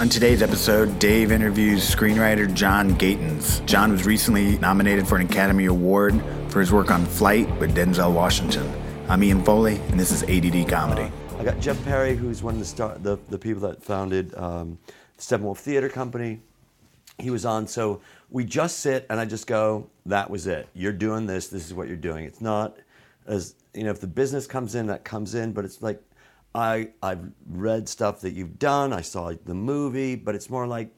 On today's episode, Dave interviews screenwriter John Gatins. John was recently nominated for an Academy Award for his work on Flight with Denzel Washington. I'm Ian Foley, and this is ADD Comedy. I got Jeff Perry, who's one of the star, the, the people that founded um, Steppenwolf Theater Company. He was on, so we just sit and I just go, "That was it. You're doing this. This is what you're doing." It's not as you know, if the business comes in, that comes in, but it's like I I've read stuff that you've done. I saw the movie, but it's more like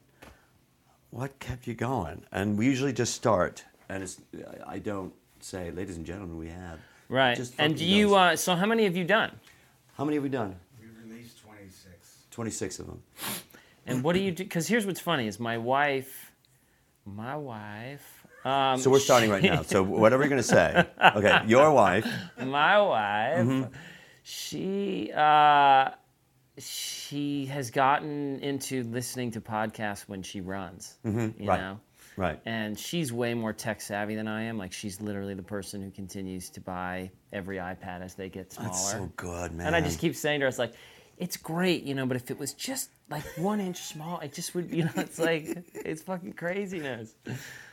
what kept you going? And we usually just start, and it's I don't say, "Ladies and gentlemen, we have." Right. just And do you? Uh, so how many have you done? How many have we done? We released 26. 26 of them. And what do you do? Because here's what's funny: is my wife, my wife. Um, So we're starting right now. So whatever you're going to say. Okay, your wife. my wife, Mm-hmm. She uh, she has gotten into listening to podcasts when she runs. You Mm-hmm. right. know. Right. And she's way more tech savvy than I am. Like she's literally the person who continues to buy every iPad as they get smaller. That's so good, man. And I just keep saying to her, it's like, it's great, you know, but if it was just like one inch small, it just would, you know, it's like, it's fucking craziness.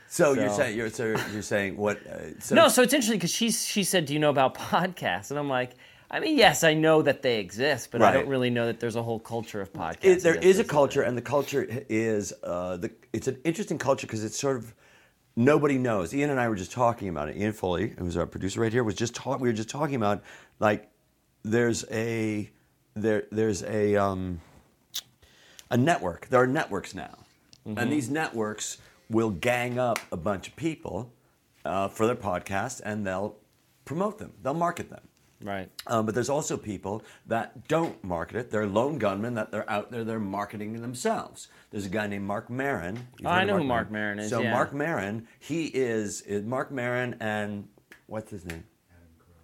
So, you're saying you're so you're saying what? Uh, so No, so it's interesting because she's, she said, do you know about podcasts? And I'm like, I mean, yes, I know that they exist, but I don't really know that there's a whole culture of podcasts. it, there is a culture, and the culture is uh, the. It's an interesting culture because it's sort of nobody knows. Ian and I were just talking about it. Ian Foley, who's our producer right here, was just talk, we were just talking about like there's a there there's a um, a network. There are networks now, and these networks will gang up a bunch of people uh, for their podcast, and they'll promote them. They'll market them. Right. Um, but there's also people that don't market it. They're lone gunmen that they're out there. They're marketing themselves. There's a guy named Marc Maron. Oh, I heard of know who Marc Maron is, So yeah. Marc Maron, he is, is Marc Maron and what's his name?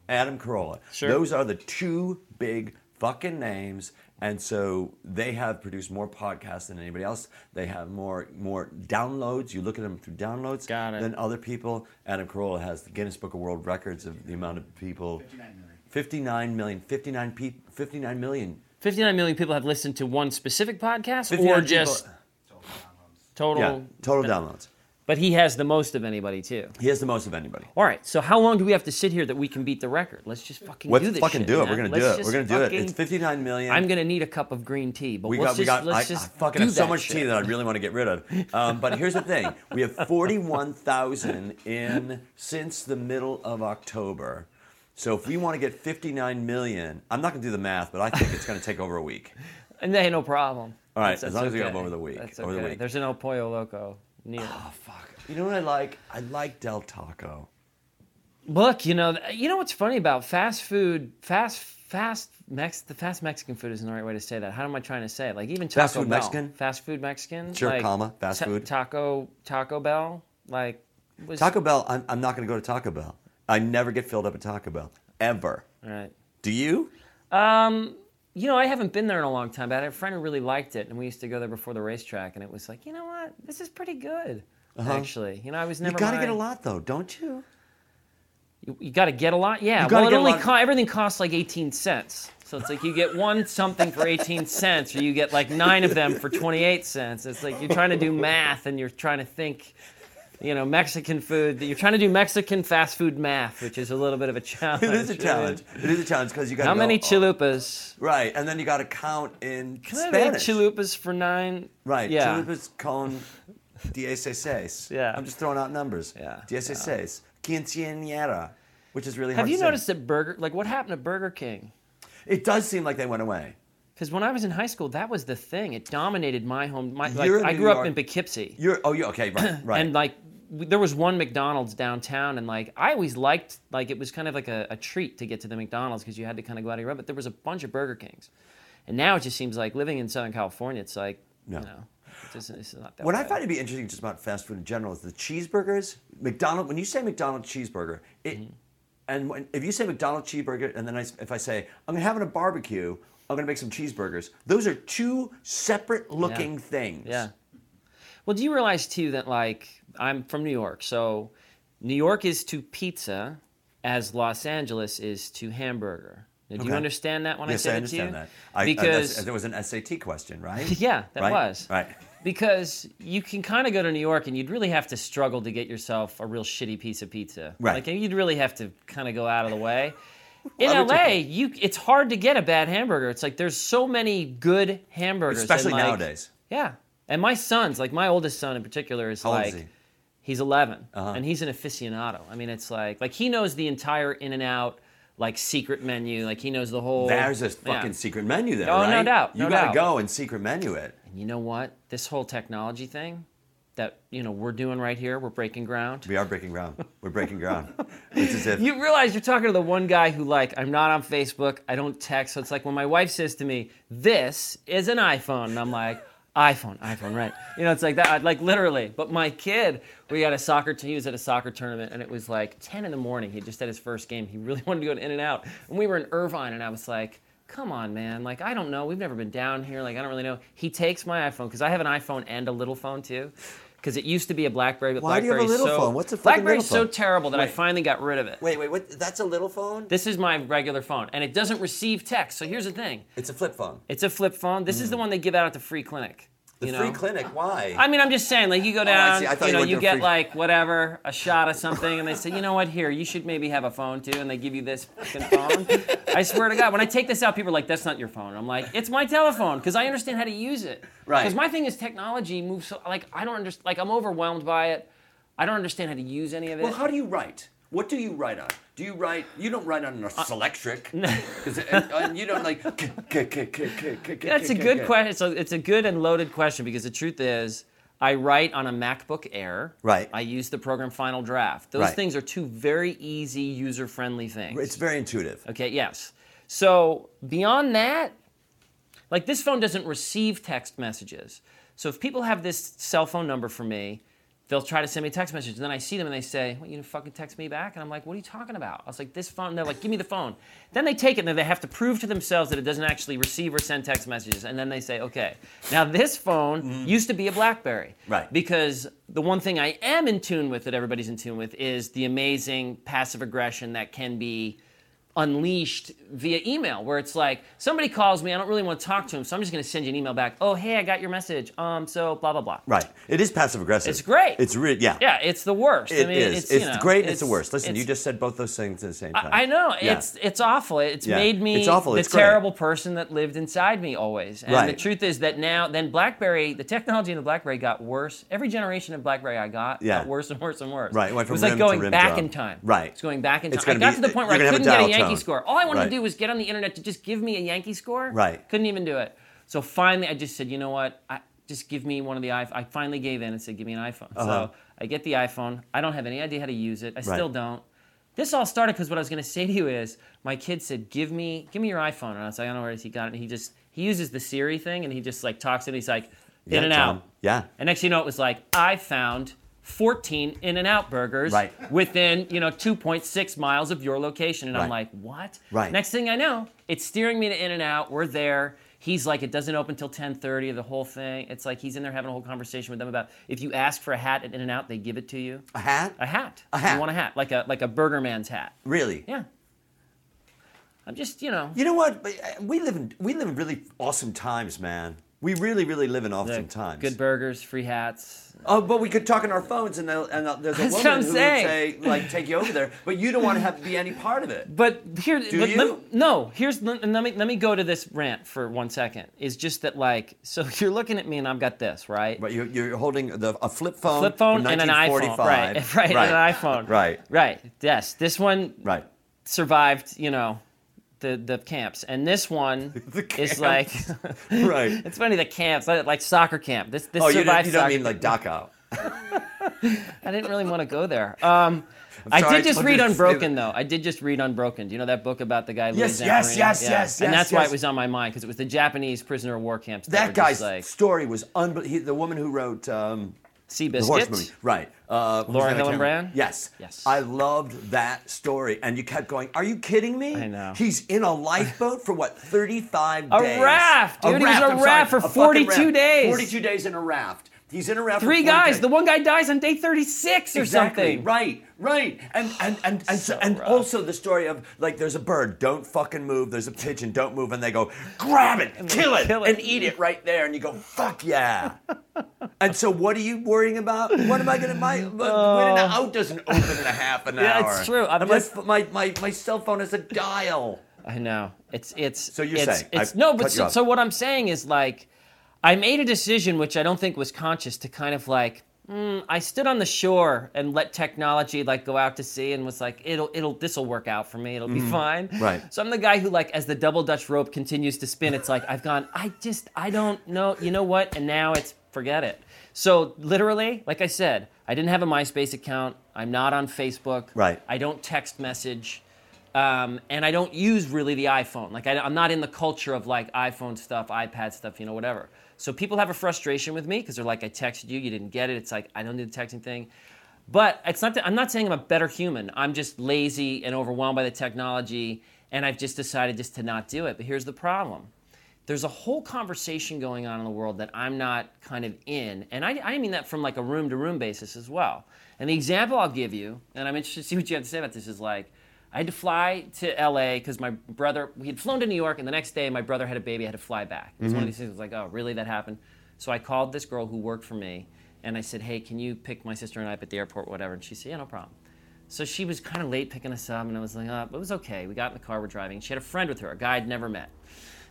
Adam Carolla. adam Sure. Those are the two big fucking names, and so they have produced more podcasts than anybody else. They have more more downloads. You look at them through downloads Got it. than other people. Adam Carolla has the Guinness Book of World Records of the amount of people. 59 million. 59 pe- 59 million. 59 million people have listened to one specific podcast 59 or people- just total. Yeah, total downloads. But he has the most of anybody, too. He has the most of anybody. All right, so how long do we have to sit here that we can beat the record? Let's just fucking Let's do this fucking shit, do it. man. We're gonna Let's do it. just We're gonna do it. It's 59 million. I'm gonna need a cup of green tea, but we got, we got, let's I, just I fucking have so much shit. tea that I really want to get rid of. Um, but here's the thing: we have 41,000 in since the middle of October. So if we want to get 59 million, I'm not going to do the math, but I think it's going to take over a week. And they no problem. All right, That's- as that's long as we okay. have over the week, That's over the week. There's an El Pollo Loco near. Oh fuck! You know what I like? I like Del Taco. Look, you know, you know what's funny about fast food, fast, fast Mex, the fast Mexican food isn't the right way to say that. How am I trying to say it? Like even Taco Fast food Bell, Mexican? fast food Mexican, Sure, like, comma, fast ta- food. Taco, Taco Bell, like was Taco Bell. I'm, I'm not going to go to Taco Bell. I never get filled up at Taco Bell ever. right. Do you? Um, you know, I haven't been there in a long time, but I had a friend who really liked it, and we used to go there before the racetrack, and it was like, you know what, this is pretty good, actually. You know, I was never. Uh-huh. you got to my- get a lot though, don't you? You, you got to get a lot, yeah. Gotta Well, it only co- everything costs like eighteen cents, so it's like you get one something for eighteen cents, or you get like nine of them for twenty-eight cents. It's like you're trying to do math, and you're trying to think. You know, Mexican food. You're trying to do Mexican fast food math, which is a little bit of a challenge. It is a challenge. It is a challenge because you got How many chalupas? Right, and then you got to count in Can I make chalupas for nine? Right, Yeah. chalupas con dieciséis. Yeah. I'm just throwing out numbers. Yeah, Dieciséis. Quinceañera, which is really hard Have you noticed that Burger, like what happened to Burger King? It does seem like they went away. Because when I was in high school, that was the thing. It dominated my home. My, like, I grew up in Poughkeepsie. You're oh you okay right right. and like there was one McDonald's downtown, and like I always liked like it was kind of like a, a treat to get to the McDonald's because you had to kind of go out of your way. But there was a bunch of Burger Kings, and now it just seems like living in Southern California, it's like No. you know, it it's not that. what I find to be interesting just about fast food in general is the cheeseburgers. McDonald when you say McDonald's cheeseburger, it Mm-hmm. and when, if you say McDonald's cheeseburger and then I, if I say I'm gonna having a barbecue, I'm gonna make some cheeseburgers. Those are two separate looking Yeah. things. Yeah. Well, do you realize too that like I'm from New York, so New York is to pizza as Los Angeles is to hamburger. Do you understand that when Yes, I I said it understand to that. you? I, I- because there was an SAT question, right? yeah, that right? was right. because you can kind of go to New York and you'd really have to struggle to get yourself a real shitty piece of pizza. Right. Like you'd really have to kind of go out of the way. In Why LA, you it's hard to get a bad hamburger. It's like there's so many good hamburgers, Especially like- nowadays. Yeah, and my son's like my oldest son in particular is How like is he? he's 11 Uh-huh. and he's an aficionado. I mean, it's like like he knows the entire In and Out like secret menu. Like he knows the whole. There's a Yeah. fucking secret menu there, Oh, no right? doubt, You no gotta doubt. go and secret menu it. And you know what? This whole technology thing that you know we're doing right here, we're breaking ground. We are breaking ground. We're breaking ground. It's as if You realize you're talking to the one guy who like I'm not on Facebook, I don't text. So it's like when my wife says to me, "This is an iPhone," and I'm like, "iPhone, iPhone, right?" You know, it's like that, like literally. But my kid, we had a soccer. T- he was at a soccer tournament, and it was like 10 in the morning. He just had his first game. He really wanted to go to In and Out, and we were in Irvine, and I was like. Come on, man. Like, I don't know. We've never been down here. Like, I don't really know. He takes my iPhone because I have an iPhone and a little phone too. Because it used to be a BlackBerry, but Why do you have a little so phone? What's a BlackBerry's so phone? terrible that I finally got rid of it. Wait, wait, what? That's a little phone? This is my regular phone, and it doesn't receive text. So here's the thing: It's a flip phone. it's a flip phone. This is mm. the one they give out at the free clinic. The you free know? clinic. Why? I mean, I'm just saying, like you go oh, down, see. I thought you you know, went you a get free- like whatever, a shot of something, and they say, you know what, here, you should maybe have a phone too, and they give you this fucking phone. I swear to God, when I take this out, people are like, that's not your phone. I'm like, it's my telephone because I understand how to use it. Right. Because my thing is technology moves so like I don't understand. Like I'm overwhelmed by it. I don't understand how to use any of it. well, how do you write? What do you write on? Do you write? You don't write on an Selectric. uh, and you don't like. That's a good question. So it's a good and loaded question because the truth is, I write on a MacBook Air. Right. I use the program Final Draft. Those Right. things are two very easy, user-friendly things. It's very intuitive. Okay. Yes. So beyond that, like this phone doesn't receive text messages. So if people have this cell phone number for me, they'll try to send me a text message. And then I see them and they say, What, you gonna fucking text me back? And I'm like, What are you talking about? I was like, This phone. And they're like, Give me the phone. Then they take it and then they have to prove to themselves that it doesn't actually receive or send text messages. And then they say, Okay. Now this phone mm-hmm. used to be a Blackberry. Right. Because the one thing I am in tune with that everybody's in tune with is the amazing passive aggression that can be unleashed via email where it's like somebody calls me i don't really want to talk to him so i'm just going to send you an email back oh hey i got your message um so blah blah blah Right. It is passive aggressive. It's great. It's really yeah. yeah it's the worst It i mean is. it's, It's, know, great. and It's, the worst. Listen, you just said both those things at the same time. I I know Yeah. it's it's awful. It's Yeah. made me It's awful. the It's great. terrible person that lived inside me always. And the Right. truth is that now, then BlackBerry, the technology in the BlackBerry got worse. Every generation of BlackBerry I got Yeah. got worse and worse and worse. Right, it went it was from like rim to going rim back to- in time. Right. It's going back in time. It's. I gonna got be- to the point where you're I gonna have a couldn't get a dial Yankee tone. score. All I wanted Right. to do was get on the internet to just give me a Yankee score. Right. Couldn't even do it. So finally, I just said, you know what? I, just give me one of the iPhones. I finally gave in and said, give me an iPhone. Uh-huh. So I get the iPhone. I don't have any idea how to use it. I Right. still don't. This all started because what I was going to say to you is my kid said, "Give me, give me your iPhone," and I was like, "I don't know where. He got it. And he just he uses the Siri thing, and he just like talks and he's like, Yeah, "In and Tom. out." Yeah. And next thing you know, it was like I found 14 In and Out burgers Right. within you know 2.6 miles of your location, and I'm like, "What?" Right. Next thing I know, it's steering me to In and Out. We're there. He's like, it doesn't open till 10:30. The whole thing. It's like he's in there having a whole conversation with them about if you ask for a hat at In and Out, they give it to you. A hat? A hat. A hat. You want a hat, like a like a Burger Man's hat. Really? Yeah. I'm just, you know. You know what? Uh, We live in we live in really awesome times, man. We really, really live in awesome times. Good burgers, free hats. Oh, but we could talk on our phones, and, they'll- and they'll- there's a That's woman who saying. would say, like, take you over there, but you don't want to have to be any part of it. But here, Do but you? No. Here's let, let me let me go to this rant for one second. Is just that like, so you're looking at me and I've got this right. But you're, you're holding the, a flip phone, Flip phone and an iPhone, 1945. right? Right, and an iPhone, Right. Right. Yes, this one Right. survived. You know, the the camps, and this one is like, Right. it's funny the camps like, like soccer camp. This this Oh, you don't, survived you don't mean like Dachau. I didn't really want to go there. Um, I did just read Unbroken though. I did just read Unbroken. Do you know that book about the guy? Yes, yes, yes, Yeah. yes, And yes, that's why it was on my mind because it was the Japanese prisoner of war camps. That guy's like story was unbelievable. The woman who wrote um, Sea the horse movie, right? Uh, Laura that? I can't Hillenbrand? Yes. Yes. I loved that story, and you kept going. Are you kidding me? I know. He's in a lifeboat for what? Thirty-five A days. raft, dude. He was a I'm raft for a 42 raft. days. Forty-two days in a raft. He's in around Three guys. days. The one guy dies on day 36 or Exactly. something. Right, right. And and and and, so, and also the story of like there's a bird, don't fucking move. There's a pigeon, don't move, and they go grab it, kill it, kill it. and eat it right there, and you go fuck yeah. and so what are you worrying about? What am I gonna my my Win and oh. Out doesn't open in a half an. Yeah, hour. it's true. I'm And my, my my my cell phone has a dial. I know. It's it's. So you're it's, saying- it's no, but so, so what I'm saying is like, I made a decision which I don't think was conscious to kind of like. Mm, I stood on the shore and let technology like go out to sea and was like, it'll it'll this will work out for me. It'll be fine. Mm-hmm. Right. So I'm the guy who like as the double Dutch rope continues to spin, it's like I've gone. I just I don't know. You know what? And now it's forget it. So literally, like I said, I didn't have a MySpace account. I'm not on Facebook. Right. I don't text message. Um, and I don't use really the iPhone. Like I, I'm not in the culture of like iPhone stuff, iPad stuff, you know, whatever. So people have a frustration with me because they're like, I texted you, you didn't get it. It's like I don't do the texting thing. But it's not. That, I'm not saying I'm a better human. I'm just lazy and overwhelmed by the technology, and I've just decided just to not do it. But here's the problem: there's a whole conversation going on in the world that I'm not kind of in, and I, I mean that from like a room to room basis as well. And the example I'll give you, and I'm interested to see what you have to say about this, is like I had to fly to LA because my brother, we had flown to New York, and the next day my brother had a baby, I had to fly back. It's one of mm-hmm. these things, I was like, oh, really, that happened? So I called this girl who worked for me, and I said, hey, can you pick my sister and I up at the airport, whatever? And she said, yeah, no problem. So she was kind of late picking us up, and I was like, oh, but it was okay. We got in the car, we're driving. She had a friend with her, a guy I'd never met.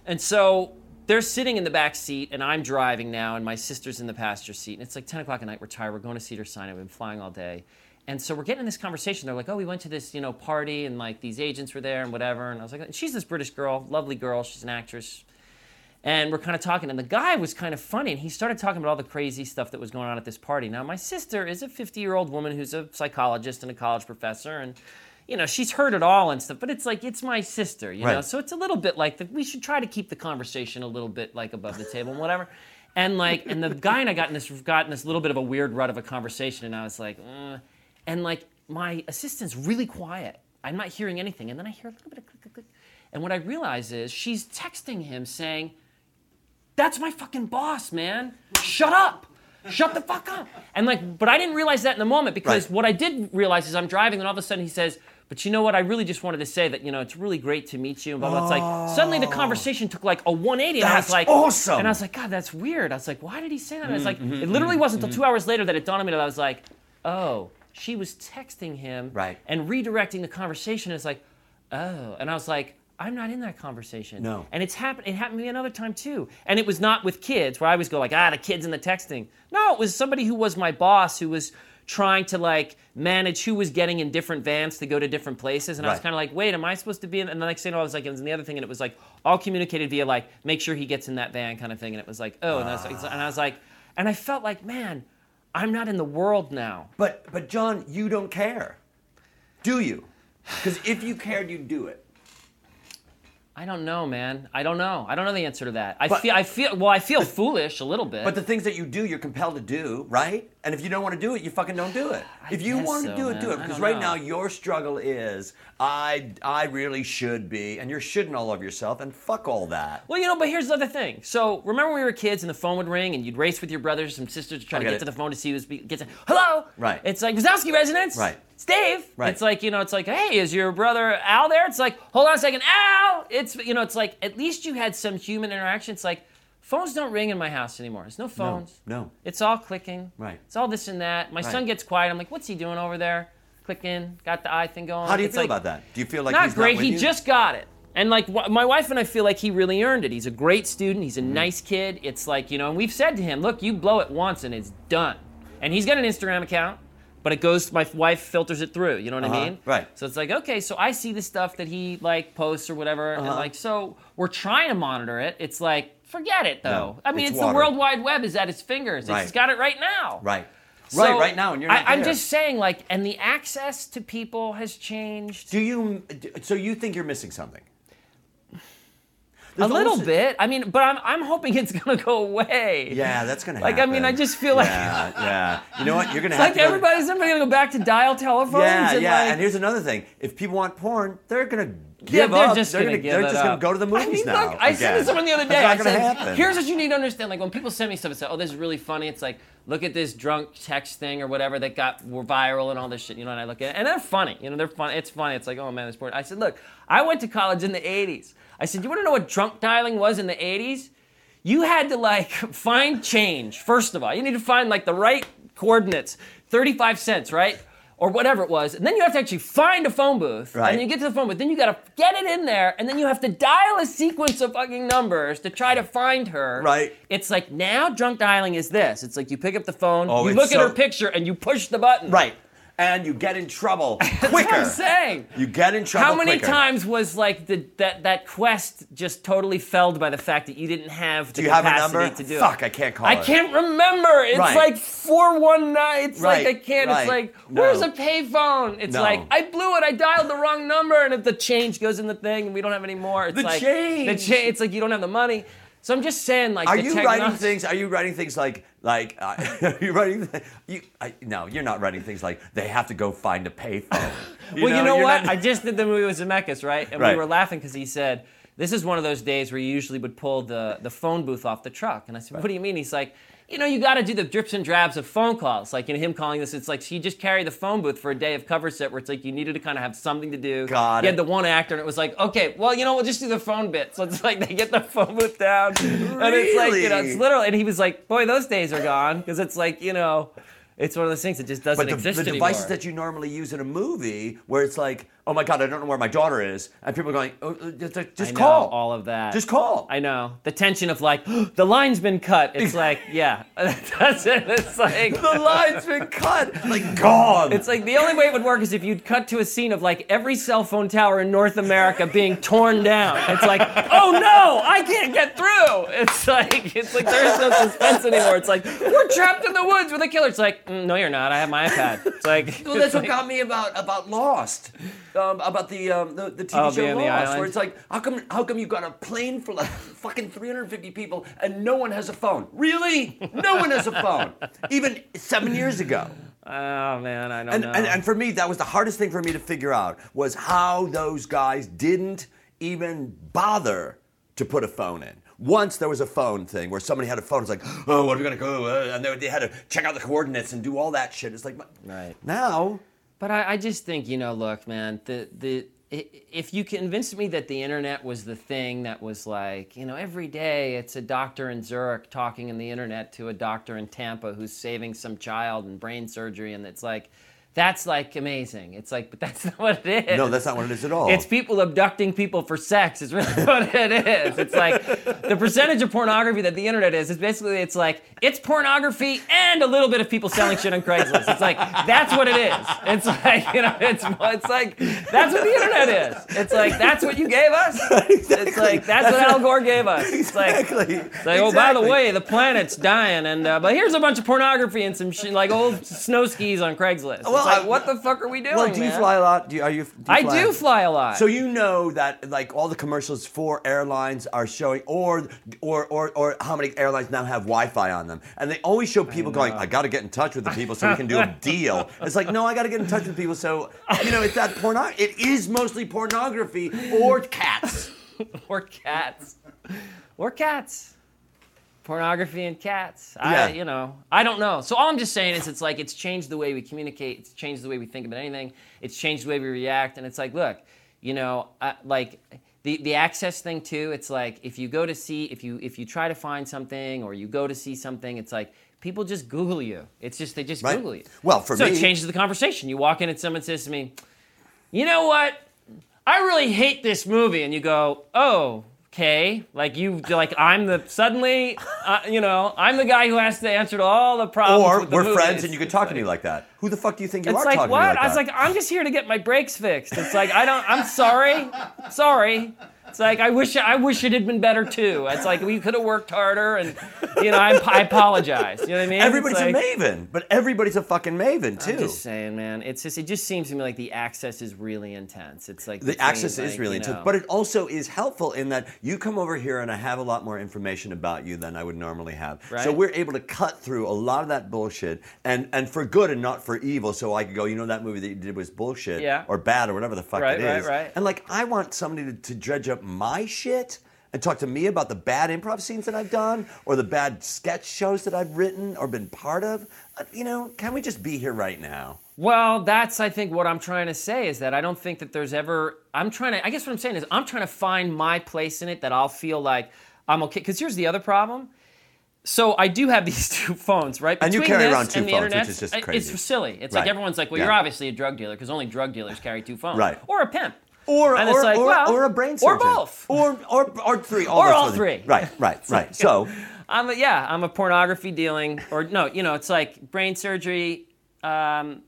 And so they're sitting in the back seat, and I'm driving now, and my sister's in the passenger seat. And it's like 10 o'clock at night. We're tired. We're going to Cedar Sinai. We've been flying all day. And so we're getting in this conversation. They're like, oh, we went to this, you know, party, and like these agents were there and whatever. And I was like, she's this British girl, lovely girl. She's an actress. And we're kind of talking, and the guy was kind of funny, and he started talking about all the crazy stuff that was going on at this party. Now, my sister is a 50 year old woman who's a psychologist and a college professor, and you know she's heard it all and stuff. But it's like it's my sister, you know, so it's a little bit like the, we should try to keep the conversation a little bit like above the table and whatever. And like, and the guy and I got in this got in this little bit of a weird rut of a conversation, and I was like, uh, and like my assistant's really quiet. I'm not hearing anything, and then I hear a little bit of click, click, click. And what I realize is she's texting him saying, that's my fucking boss, man. Shut up. Shut the fuck up. And like, but I didn't realize that in the moment because Right. what I did realize is I'm driving and all of a sudden he says, but you know what? I really just wanted to say that, you know, it's really great to meet you. And blah, blah. It's like, suddenly the conversation took like a 180. and I was like, awesome. And I was like, God, that's weird. I was like, why did he say that? And I was mm-hmm, like, it mm-hmm, literally wasn't mm-hmm. until two hours later that it dawned on me that I was like, oh, she was texting him Right. and redirecting the conversation. It's like, oh. And I was like, I'm not in that conversation. No. And it's happened. It happened to me another time too. And it was not with kids, where I always go like, ah, the kids and the texting. No, it was somebody who was my boss who was trying to like manage who was getting in different vans to go to different places. And I was kind of like, wait, am I supposed to be in? And the next thing I was like, it was the other thing, and it was like all communicated via like, make sure he gets in that van kind of thing. And it was like, oh, and I was, like, and I was like, and I felt like, man, I'm not in the world now. But but John, you don't care, do you? Because if you cared, you'd do it. I don't know, man. I don't know. I don't know the answer to that. I But- feel. I feel. Well, I feel foolish a little bit. But the things that you do, you're compelled to do, right? And if you don't want to do it, you fucking don't do it. if you want to so, do it, do it. Because right know. now your struggle is I I really should be, and you're shitting all over yourself, and fuck all that. Well, you know, but here's the other thing. So remember when we were kids and the phone would ring and you'd race with your brothers and sisters to try to get get it. to the phone to see who's gets it. Hello. Right. It's like Wazowski residence. Right. It's Dave. Right. It's like you know, it's like, hey, is your brother Al there? It's like, hold on a second, Al. It's you know, it's like at least you had some human interaction. It's like phones don't ring in my house anymore. There's no phones. no. It's all clicking. Right. It's all this and that. My son gets quiet. I'm like, what's he doing over there? Clicking. Got the eye thing going. How do you It's feel like- about that? Do you feel like not he's great. Not he you? just got it. And like wh- my wife and I feel like he really earned it. He's a great student. He's a Mm-hmm. nice kid. It's like you know, and we've said to him, look, you blow it once and it's done. And he's got an Instagram account, but it goes. My wife filters it through. You know what Uh-huh, I mean? right. So it's like okay, so I see the stuff that he like posts or whatever, and Uh-huh. like so we're trying to monitor it. It's like forget it though. No, I mean, it's it's, the. World Wide Web is at its fingers. Right. It's got it right now. right, So right, right now, and you're not I, I'm just saying, like, and the access to people has changed. Do you? So you think you're missing something? A little bit. I mean, but I'm, I'm hoping it's gonna go away. Yeah, that's gonna Like, happen. I mean, I just feel like- yeah, yeah. You know what? You're gonna It's have like to everybody's everybody gonna go back to dial telephones. Yeah, and yeah. like- and here's another thing: if people want porn, they're gonna give they're up. just they're gonna, gonna, they're just gonna go to the movies I mean, now. Look, I said to someone the other day. I said, happen. Here's what you need to understand. Like when people send me stuff and say, "Oh, this is really funny," it's like, look at this drunk text thing or whatever that got were viral and all this shit. You know, and I look at it, and they're funny. You know, they're funny. It's funny. It's like, oh man, this sport. I said, look, I went to college in the '80s. I said, you want to know what drunk dialing was in the '80s? You had to like find change. First of all, you need to find like the right coordinates. 35 cents, right? Or whatever it was. And then you have to actually find a phone booth. Right. And you get to the phone booth. Then you got to get it in there. And then you have to dial a sequence of fucking numbers to try to find her. Right. It's like now drunk dialing is this. It's like you pick up the phone, Oh, you it's look at so- her picture, and you push the button. Right. And you get in trouble That's quicker. what I'm saying. You get in trouble How many quicker. times was like the, that that quest just totally felled by the fact that you didn't have the Do you have capacity number? to do Fuck, it? I can't call I her. can't remember. It's Right. like four one nine. It's like I Right, can't. right. It's like No. where's a payphone? It's No. like I blew it. I dialed the wrong number, and if the change goes in the thing, and we don't have any more, it's The like change. The change. It's like you don't have the money. So I'm just saying, like, Are you techno- writing things? Are you writing things like like? Uh, are you writing? th- You I, no, you're not writing things like they have to go find a payphone. well, you know what? not- I just did the movie with Zemeckis, right? And Right. we were laughing because he said, "This is one of those days where you usually would pull the the phone booth off the truck." And I said, "What do you mean?" He's like, "You know, you got to do the drips and drabs of phone calls. Like, you know, him calling this. It's like you just carry the phone booth for a day of cover set where it's like you needed to kind of have something to do. Got you it. had the one actor, and it was like, okay, well, you know, we'll just do the phone bit. So it's like they get the phone booth down, and it's like you know, it's literally. And he was like, "Boy, those days are gone," because it's like you know. It's one of those things that just doesn't but the, exist the anymore. devices that you normally use in a movie, where it's like, oh my god, I don't know where my daughter is, and people are going, oh, uh, just, just I know, call. all of that. Just call. I know the tension of like the line's been cut. It's like yeah, that's it. It's like the line's been cut, like gone. It's like the only way it would work is if you'd cut to a scene of like every cell phone tower in North America being torn down. It's like, oh no, I can't get through. It's like it's like there is no suspense anymore. It's like we're trapped in the woods with a killer. It's like mm, no, you're not. I have my iPad. It's like Well, that's what like- got me about about Lost, um, about the um, the, the TV Oh, show Lost, where it's like, how come how come you got a plane for like fucking 350 people and no one has a phone? Really? No one has a phone. Even seven years ago. Oh man, I don't And, know. and and for me, that was the hardest thing for me to figure out was how those guys didn't even bother to put a phone in. Once there was a phone thing where somebody had a phone. It's like, oh, what are we gonna go? And they, they had to check out the coordinates and do all that shit. It's like, Right. now. But I, I just think, you know, look, man, the the if you convinced me that the internet was the thing that was like, you know, every day it's a doctor in Zurich talking in the internet to a doctor in Tampa who's saving some child in brain surgery, and it's like, that's like amazing. It's like, but that's not what it is. No, that's not what it is at all. It's people abducting people for sex. Is really what it is. It's like the percentage of pornography that the internet is. Is basically it's like it's pornography and a little bit of people selling shit on Craigslist. It's like that's what it is. It's like you know, it's it's like that's what the internet is. It's like that's what you gave us. It's like that's what Al Gore gave us. It's like. Exactly. It's like, oh, by the way, the planet's dying, and uh, but here's a bunch of pornography and some shit, like old snow skis on Craigslist. It's Like, what the fuck are we doing? Well, do you man? fly a lot? Do you, are you? Do you I do fly a lot. So you know that like all the commercials for airlines are showing, or or or or how many airlines now have Wi-Fi on them, and they always show people going, "I got to get in touch with the people so we can do a deal." It's like, no, I got to get in touch with people, so you know, it's that porno. It is mostly pornography or cats. or cats, or cats. Pornography and cats. Yeah. I, you know, I don't know. So all I'm just saying is, it's like it's changed the way we communicate. It's changed the way we think about anything. It's changed the way we react. And it's like, look, you know, uh, like the the access thing too. It's like if you go to see, if you if you try to find something or you go to see something, it's like people just Google you. It's just they just Right. Google you. Well, for so me- it changes the conversation. You walk in and someone says to me, you know what? I really hate this movie. And you go, oh, okay. Like you, like I'm the, suddenly, uh, you know, I'm the guy who has to answer to all the problems. Or with the we're movie. friends and you can talk to me like that. Who the fuck do you think you It's are like talking what? to me like I was that? like, I'm just here to get my brakes fixed. It's like I don't. I'm sorry, sorry. It's like I wish I wish it had been better too. It's like we could have worked harder, and you know I, I apologize. You know what I mean? Everybody's like- a maven, but everybody's a fucking maven too. I'm just saying, man. It's just it just seems to me like the access is really intense. It's like the between, access is really you intense, know- but it also is helpful in that you come over here and I have a lot more information about you than I would normally have. So we're able to cut through a lot of that bullshit and and for good and not for evil. So I could go, you know, that movie that you did was bullshit Yeah. or bad or whatever the fuck it is. Right, it right, right. And like I want somebody to, to dredge up my shit. And talk to me about the bad improv scenes that I've done, or the bad sketch shows that I've written or been part of. Uh, You know, can we just be here right now? Well, that's I think what I'm trying to say is that I don't think that there's ever. I'm trying to. I guess what I'm saying is I'm trying to find my place in it that I'll feel like I'm okay. Because here's the other problem. So I do have these two phones, right? And you Between carry around two phones, which internet, is just crazy. It's silly. It's Right. like everyone's like, well, Yeah. you're obviously a drug dealer because only drug dealers carry two phones, Right. Or a pimp, Or, And or, it's like, or, well, or a brain surgeon. or both. Or, or, or three. Or all three. Right, right, right. So, I'm a, yeah, I'm a pornography dealing, or no, you know, it's like brain surgery. Um,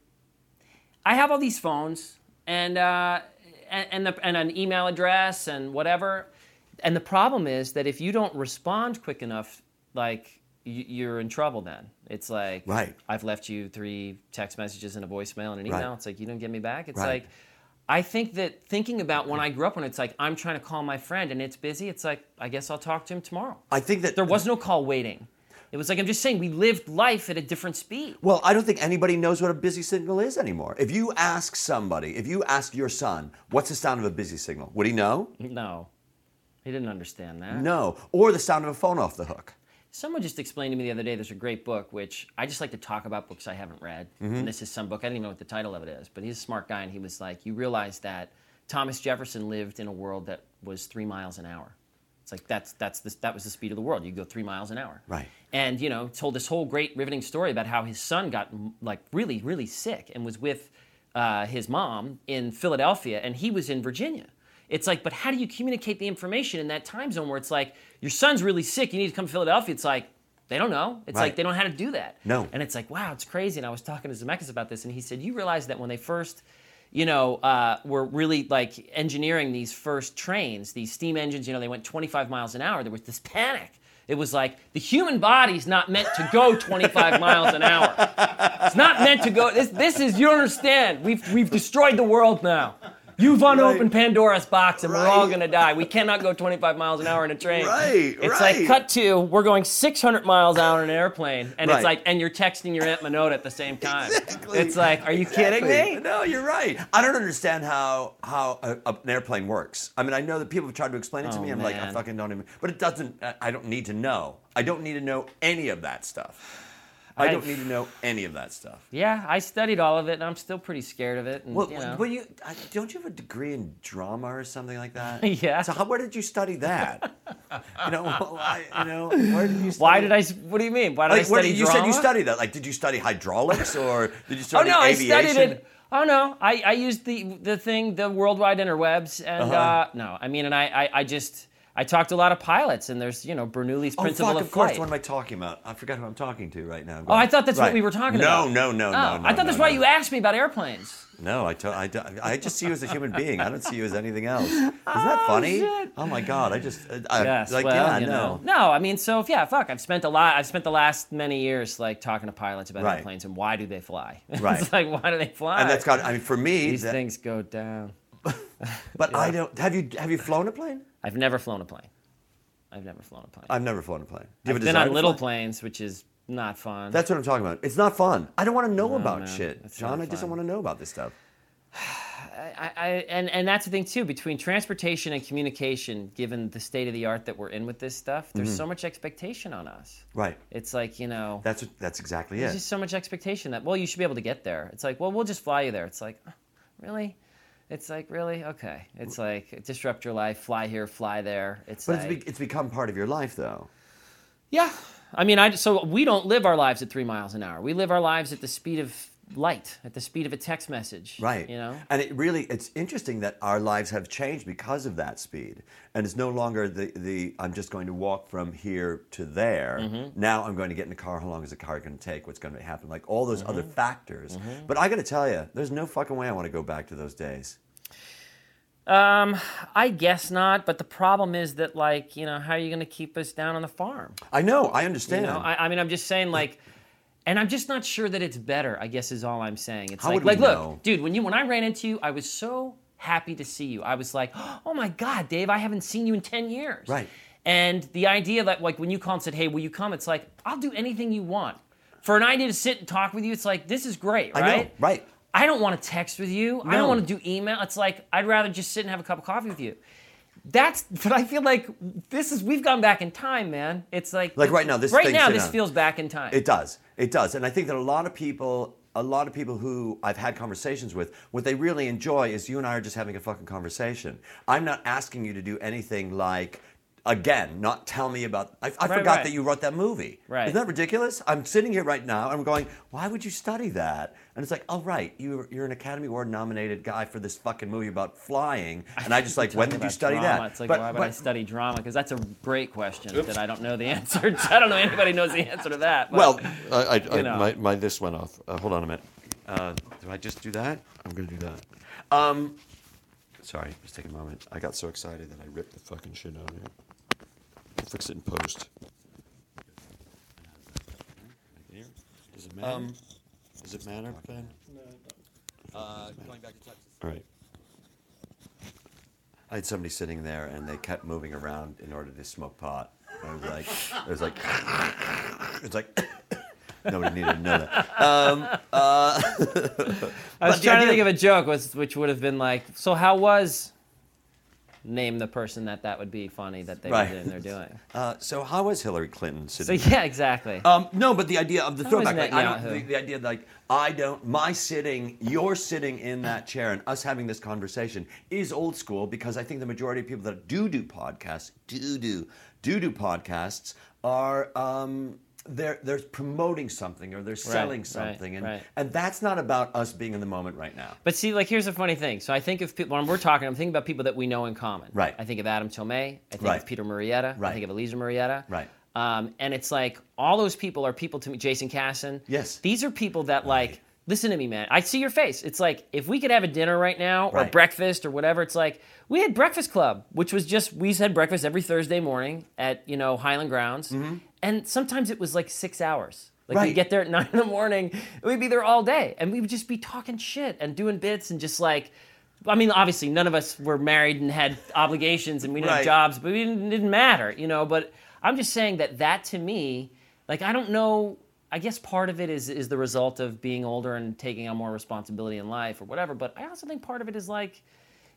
I have all these phones and uh, and and, the, and an email address and whatever. And the problem is that if you don't respond quick enough, like you're in trouble. Then it's like, Right. I've left you three text messages and a voicemail and an email. Right. It's like you didn't get me back. It's Right. like. I think that thinking about when I grew up, when it's like I'm trying to call my friend and it's busy, it's like I guess I'll talk to him tomorrow. I think that There was no call waiting. It was like I'm just saying we lived life at a different speed. Well, I don't think anybody knows what a busy signal is anymore. If you ask somebody, if you ask your son, what's the sound of a busy signal? Would he know? No, he didn't understand that. No. Or the sound of a phone off the hook. Someone just explained to me the other day. There's a great book which I just like to talk about books I haven't read. Mm-hmm. And this is some book I didn't even know what the title of it is, but he's a smart guy and he was like, you realize that Thomas Jefferson lived in a world that was three miles an hour. It's like that's that's the, that was the speed of the world. You go three miles an hour. Right. And you know told this whole great riveting story about how his son got like really really sick and was with uh, his mom in Philadelphia and he was in Virginia. It's like, but how do you communicate the information in that time zone where it's like your son's really sick, you need to come to Philadelphia? It's like they don't know. It's Right. like they don't know how to do that. No. And it's like, wow, it's crazy. And I was talking to Zemeckis about this, and he said, you realize that when they first, you know, uh, were really like engineering these first trains, these steam engines, you know, they went 25 miles an hour. There was this panic. It was like the human body's not meant to go 25 miles an hour. It's not meant to go. This, this is you don't understand. We've we've destroyed the world now. You've unopened Pandora's box, and we're all gonna die. We cannot go 25 miles an hour in a train. Right, It's right. like cut to we're going 600 miles an hour in an airplane, and Right. it's like and you're texting your aunt Minota at the same time. Exactly. It's like, are you kidding me? No, you're right. I don't understand how how a, a- an airplane works. I mean, I know that people have tried to explain it to Oh, me. I'm like, I fucking don't even. But it doesn't. I don't need to know. I don't need to know any of that stuff. I don't need to know any of that stuff. Yeah, I studied all of it, and I'm still pretty scared of it. And, Well, you know. well, you I- don't you have a degree in drama or something like that? Yeah. So how, where did you study that? you know, I, you know, where did you? Study? Why did I? What do you mean? Why did Like, I study did- you said you studied that. Like, did you study hydraulics or did you study? Oh study no, I aviation? studied it. Oh no, I, I used the the thing, the worldwide interwebs, and Uh-huh. uh, no, I mean, and I, I I just I talked to a lot of pilots, and there's you know Bernoulli's Oh principle fuck! of Of course. flight. What am I talking about? I forgot who I'm talking to right now. Oh, I thought that's what we were talking no, about. No, no, no, Oh, no. I thought that's no, why no. you asked me about airplanes. No, I, to, I, I just see you as a human being. I don't see you as anything else. Isn't that oh, funny? shit. Oh my god! I just uh, I, Yes, like well, yeah, you no. know. No, I mean, so yeah, fuck. I've spent a lot. I've spent the last many years like talking to pilots about Right. airplanes and why do they fly. Right. it's like why do they fly? And that's got. I mean, for me, these that- things go down. But I don't. Have you have you flown a plane? I've never flown a plane. I've never flown a plane. I've never flown a plane. Do you have I've a been on little fly? planes, which is not fun. That's what I'm talking about. It's not fun. I don't want to know about man, shit, John. I just don't want to know about this stuff. I, I, and, and that's the thing too between transportation and communication given the state of the art that we're in with this stuff there's Mm-hmm. so much expectation on us Right. it's like you know That's what- that's exactly there's it. There's just so much expectation that well you should be able to get there it's like well we'll just fly you there it's like "Uh, really it's like really? Okay. It's like disrupt your life fly here fly there. It's But like it's, be, it's become part of your life, though. yeah. I mean i so we don't live our lives at three miles an hour. We live our lives at the speed of light at the speed of a text message Right. you know And it really it's interesting that our lives have changed because of that speed. And it's no longer the, the I'm just going to walk from here to there. Mm-hmm. Now I'm going to get in the car. How long is the car going to take? What's going to happen? Like all those other Mm-hmm. factors. But I got to tell you, there's no fucking way I want to go back to those days. Um, I guess not, but the problem is that, like, you know, how are you going to keep us down on the farm? I know. I understand. You know, I, I mean, I'm just saying, like, and I'm just not sure that it's better. I guess is all I'm saying. It's How like, would we like, look, know? dude, when you when I ran into you, I was so happy to see you. I was like, oh my god, Dave, I haven't seen you in ten years. Right. And the idea that, like, when you call and said, hey, will you come? It's like, I'll do anything you want. For an idea to sit and talk with you, it's like, this is great, I right? know. Right. I don't want to text with you. I don't want to do email. It's like I'd rather just sit and have a cup of coffee with you. That's, but I feel like this is we've gone back in time, man. It's like Like right now, this right now this on- feels back in time. It does. It does. And I think that a lot of people, a lot of people who I've had conversations with, what they really enjoy is you and I are just having a fucking conversation. I'm not asking you to do anything like, again, not tell me about. I, I Right, forgot right. that you wrote that movie. Right. Isn't that ridiculous? I'm sitting here right now and I'm going, why would you study that? And it's like, oh, right, you're, you're an Academy Award nominated guy for this fucking movie about flying. And I just like, when did you study drama. that? It's like But- why would but- I study drama? Because that's a great question that I don't know the answer. to. I don't know anybody knows the answer to that. but- Well, I, I, I, know. my, my this went off. Uh, hold on a minute. Uh, do I just do that? I'm gonna do that. Um, sorry, just take a moment. I got so excited that I ripped the fucking shit out of here. I'll fix it in post. Does it matter? Does it matter, Ben? Uh, going back to Texas. All right. I had somebody sitting there, and they kept moving around in order to smoke pot. I was like, it was like, it's like, nobody needed to know that. Um, uh, I was but the trying to idea- think of a joke, was, which would have been like, so how was name the person that that would be funny that they right. they're doing. uh, so how was Hillary Clinton sitting? So yeah, exactly. Um, no, but the idea of the How throwback, like, I don't, the, the idea like I don't, my sitting, you're sitting in that chair, and us having this conversation is old school because I think the majority of people that do do podcasts, do do do do podcasts, are um, they're they're promoting something or they're selling right, something, and right. and that's not about us being in the moment right now. But see, like, here's the funny thing. So I think of people, when we're talking, I'm thinking about people that we know in common. Right. I think of Adam Tomei. I think Right. of Peter Murrieta. I think of Elisa Marietta. Right. Um, and it's like, all those people are people to me, Jason Casson. Yes. These are people that, like, listen to me, man. I see your face. It's like, if we could have a dinner right now or Right. breakfast or whatever, it's like, we had Breakfast Club, which was just, we had breakfast every Thursday morning at, you know, Highland Grounds. And sometimes it was like six hours. Like. Right. we'd get there at nine in the morning, and we'd be there all day, and we would just be talking shit and doing bits and just like, I mean, obviously none of us were married and had obligations and we didn't Right. have jobs, but we didn't, didn't matter, you know. But I'm just saying that that to me, like I don't know. I guess part of it is is the result of being older and taking on more responsibility in life or whatever. But I also think part of it is like,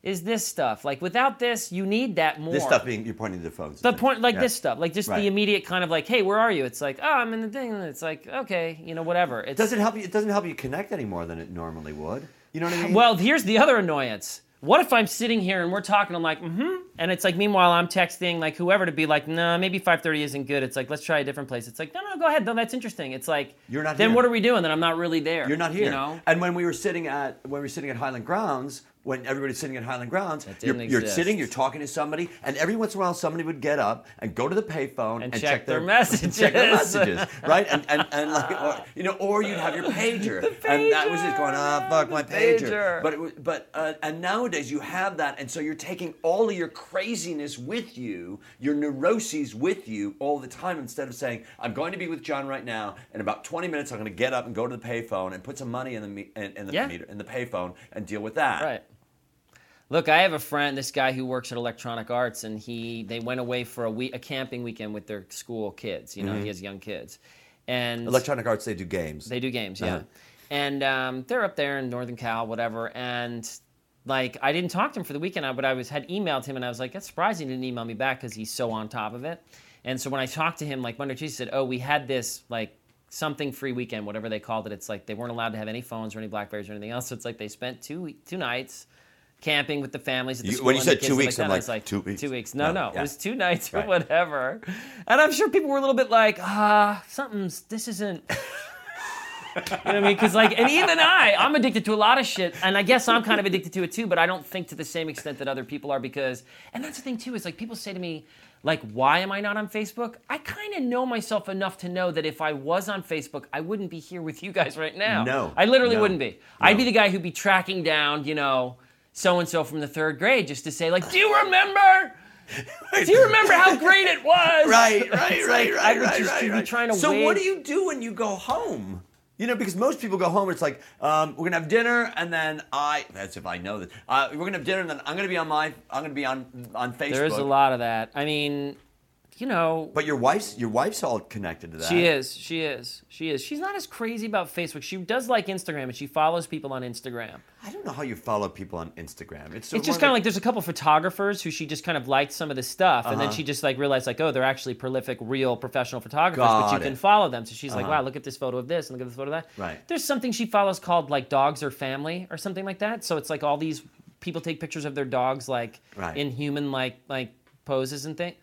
is this stuff like without this you need that more. This stuff being you're pointing to the phones. The point, like Yeah. this stuff, like just Right. the immediate kind of like, hey, where are you? It's like, oh, I'm in the thing. It's like, okay, you know, whatever. It help you? It doesn't help you connect any more than it normally would. You know what I mean? Well, here's the other annoyance. What if I'm sitting here and we're talking? I'm like, mm-hmm, and it's like, meanwhile, I'm texting like whoever to be like, nah, maybe 5:30 isn't good. It's like, let's try a different place. It's like, no, no, go ahead. No, that's interesting. It's like, You're not Then here. what are we doing? Then I'm not really there. You're not here. You know. And when we were sitting at when we were sitting at Highland Grounds, when everybody's sitting at Highland Grounds, you're, you're sitting, you're talking to somebody, and every once in a while somebody would get up and go to the payphone And and, check their and messages. check their messages, right? And and, and like, or, you know, or you'd have your pager, and that was just going, ah, fuck my pager. pager. But it but uh, and nowadays you have that, and so you're taking all of your craziness with you, your neuroses with you all the time, instead of saying, I'm going to be with John right now. In about 20 minutes, I'm going to get up and go to the payphone and put some money in the in, in the Yeah. meter in the payphone and deal with that. Right. Look, I have a friend, this guy who works at Electronic Arts, and he they went away for a week, a camping weekend with their school kids. You know, Mm-hmm. he has young kids, and Electronic Arts, they do games. They do games, yeah. Uh-huh. And um, they're up there in Northern Cal, whatever. And like, I didn't talk to him for the weekend, but I was had emailed him, and I was like, that's surprising he didn't email me back because he's so on top of it. And so when I talked to him, like Monday, Tuesday, said, oh, we had this like something free weekend, whatever they called it. It's like they weren't allowed to have any phones or any Blackberries or anything else. So it's like they spent two two nights. Camping with the families at the You- school when you said two weeks, that. I'm like, like two weeks? Two weeks. No, No, no, yeah. it was two nights or Right. whatever. And I'm sure people were a little bit like, ah, something's. This isn't. You know what I mean? Because like, and even I, I'm addicted to a lot of shit, and I guess I'm kind of addicted to it too. But I don't think to the same extent that other people are because, and that's the thing too is like people say to me, like, why am I not on Facebook? I kind of know myself enough to know that if I was on Facebook, I wouldn't be here with you guys right now. No. I literally No. wouldn't be. I'd be the guy who'd be tracking down, you know. So and so from the third grade just to say like, do you remember? Do you remember how great it was? Right, right, right, like, right, I right, just right, be right. trying to So wave- what do you do when you go home? You know, because most people go home. It's like um, we're gonna have dinner, and then I. That's if I know that. Uh, we're gonna have dinner, and then I'm gonna be on my. I'm gonna be on on Facebook. There's a lot of that. I mean, you know, But your wife's your wife's all connected to that. She is. She is. She is. She's not as crazy about Facebook. She does like Instagram, and she follows people on Instagram. I don't know how you follow people on Instagram. It's, It's just kind of like there's a couple photographers who she just kind of liked some of the stuff, and then Uh-huh. she just like realized like, oh, they're actually prolific, real professional photographers, but you it. can follow them. So she's like, Uh-huh. wow, look at this photo of this, and look at this photo of that. Right. There's something she follows called like dogs or family or something like that. So it's like all these people take pictures of their dogs like Right. in human like like poses and things.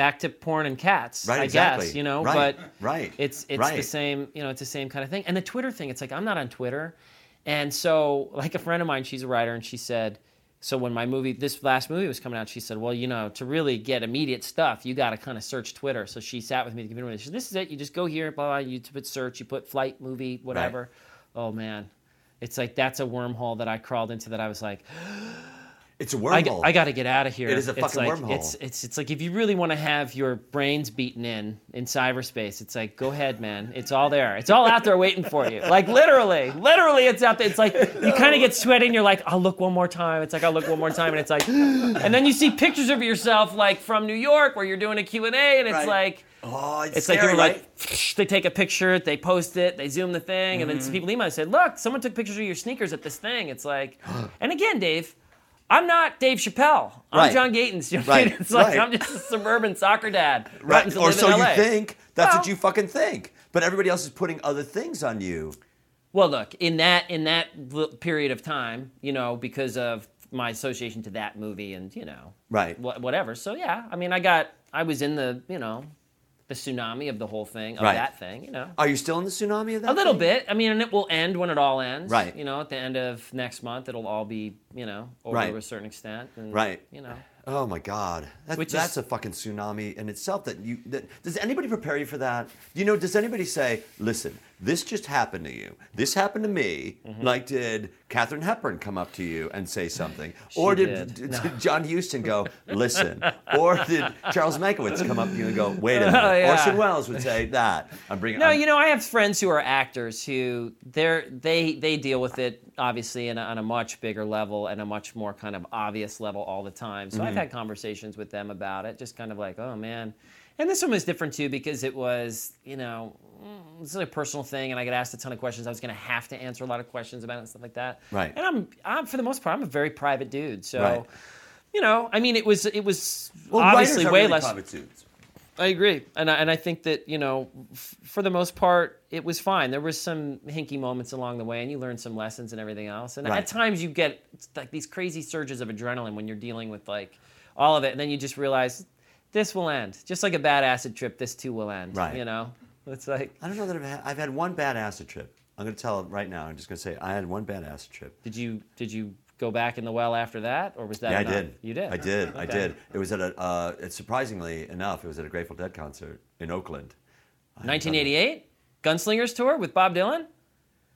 Back to porn and cats, Right, I exactly. guess, you know. Right, But right, it's it's the same, you know, it's the same kind of thing. And the Twitter thing, it's like I'm not on Twitter, and so like a friend of mine, she's a writer, and she said, so when my movie, this last movie was coming out, she said, well, you know, to really get immediate stuff, you got to kind of search Twitter. So she sat with me to give me. She said, this is it. You just go here, blah, blah. You put search, you put flight, movie, whatever. Oh man, it's like that's a wormhole that I crawled into. That I was like, it's a wormhole. I got to get out of here. It is a it's fucking like, wormhole. It's, it's it's like if you really want to have your brains beaten in in cyberspace, it's like go ahead, man. It's all there. It's all out there waiting for you. Like literally, literally, it's out there. It's like you kind of get sweaty, and you're like, I'll look one more time. It's like I'll look one more time, and it's like, and then you see pictures of yourself like from New York where you're doing a Q and A, and it's Right. like. oh, it's, It's scary, like they were right? like, they take a picture, they post it, they zoom the thing, and then Mm-hmm. some people email and said, "Look, someone took pictures of your sneakers at this thing." It's like, and again, Dave, I'm not Dave Chappelle. I'm Right. John Gatins. You know what I mean? Right, It's like right. I'm just a suburban soccer dad, right. Or so you think. That's what you fucking think. But everybody else is putting other things on you. Well, look in that in that period of time, you know, because of my association to that movie, and you know, Right. wha- whatever. So yeah, I mean, I got, I was in the, you know, the tsunami of the whole thing, of Right. that thing, you know. Are you still in the tsunami of that? A little thing? bit. I mean, and it will end when it all ends. Right. You know, at the end of next month, it'll all be, you know, over Right. to a certain extent. And, Right. You know. Oh my God, that, Which that's is- a fucking tsunami in itself. That you that, does anybody prepare you for that? You know, does anybody say, "Listen, this just happened to you. This happened to me." Mm-hmm. Like, did Katherine Hepburn come up to you and say something, or did, did. did John Huston go, "Listen," or did Charles Mankiewicz come up to you and go, "Wait a minute"? Oh, yeah. Orson Welles would say that. I'm bringing. No, I'm- you know, I have friends who are actors who they're they they deal with it obviously in a, on a much bigger level and a much more kind of obvious level all the time. So Mm-hmm. I've had conversations with them about it, just kind of like, oh man. And this one was different too because it was, you know, mm, this is a personal thing, and I got asked a ton of questions. I was going to have to answer a lot of questions about it and stuff like that. Right. And I'm, I'm for the most part, I'm a very private dude. So, Right. you know, I mean, it was, it was well, obviously way really less. private dudes. I agree, and I, and I think that you know, f- for the most part, it was fine. There was some hinky moments along the way, and you learned some lessons and everything else. And Right. at times, you get like these crazy surges of adrenaline when you're dealing with like all of it, and then you just realize this will end, just like a bad acid trip. This too will end. Right. You know, it's like, I don't know that I've had, I've had one bad acid trip. I'm going to tell it right now. I'm just going to say I had one bad acid trip. did you did you go back in the well after that, or was that? Yeah, I did. You did. I did. I did. It was at a. Uh, it, surprisingly enough, it was at a Grateful Dead concert in Oakland. 1988 Gunslingers tour with Bob Dylan.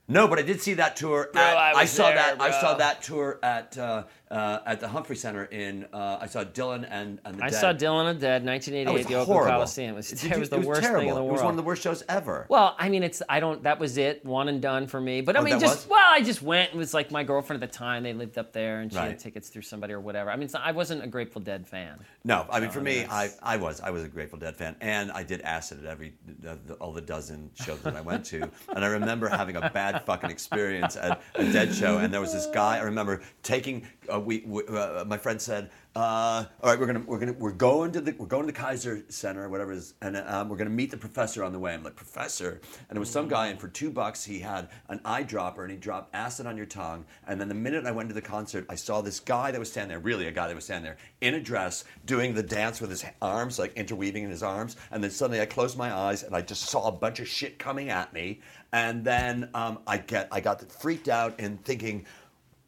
No, but I did see that tour. Bro, at, I was saw there, that. I saw that tour at uh, uh, at the Humphrey Center in. Uh, I saw Dylan and and the I Dead. saw Dylan and Dead, 1988, was the Oakland. Coliseum. It was, Did it was the worst terrible. thing in the world. It was one of the worst shows ever. Well, I mean, it's I don't. That was it, one and done for me. But I Oh, mean, just was? well, I just went. It was like my girlfriend at the time. They lived up there, and she Right. had tickets through somebody or whatever. I mean, not, I wasn't a Grateful Dead fan. No, I mean for me, I, I was I was a Grateful Dead fan, and I did acid at every the, the, all the dozen shows that I went to, and I remember having a bad fucking experience at a Dead show, and there was this guy I remember taking. Uh, we, we uh, my friend said, uh, "All right, we're gonna we're gonna we're going to the we're going to the Kaiser Center, whatever it is, and um, we're gonna meet the professor on the way." I'm like, "Professor," and it was some guy, and for two bucks he had an eyedropper, and he dropped acid on your tongue, and then the minute I went to the concert, I saw this guy that was standing there, really a guy that was standing there in a dress, doing the dance with his arms, like interweaving in his arms, and then suddenly I closed my eyes and I just saw a bunch of shit coming at me, and then um, I get I got freaked out and thinking,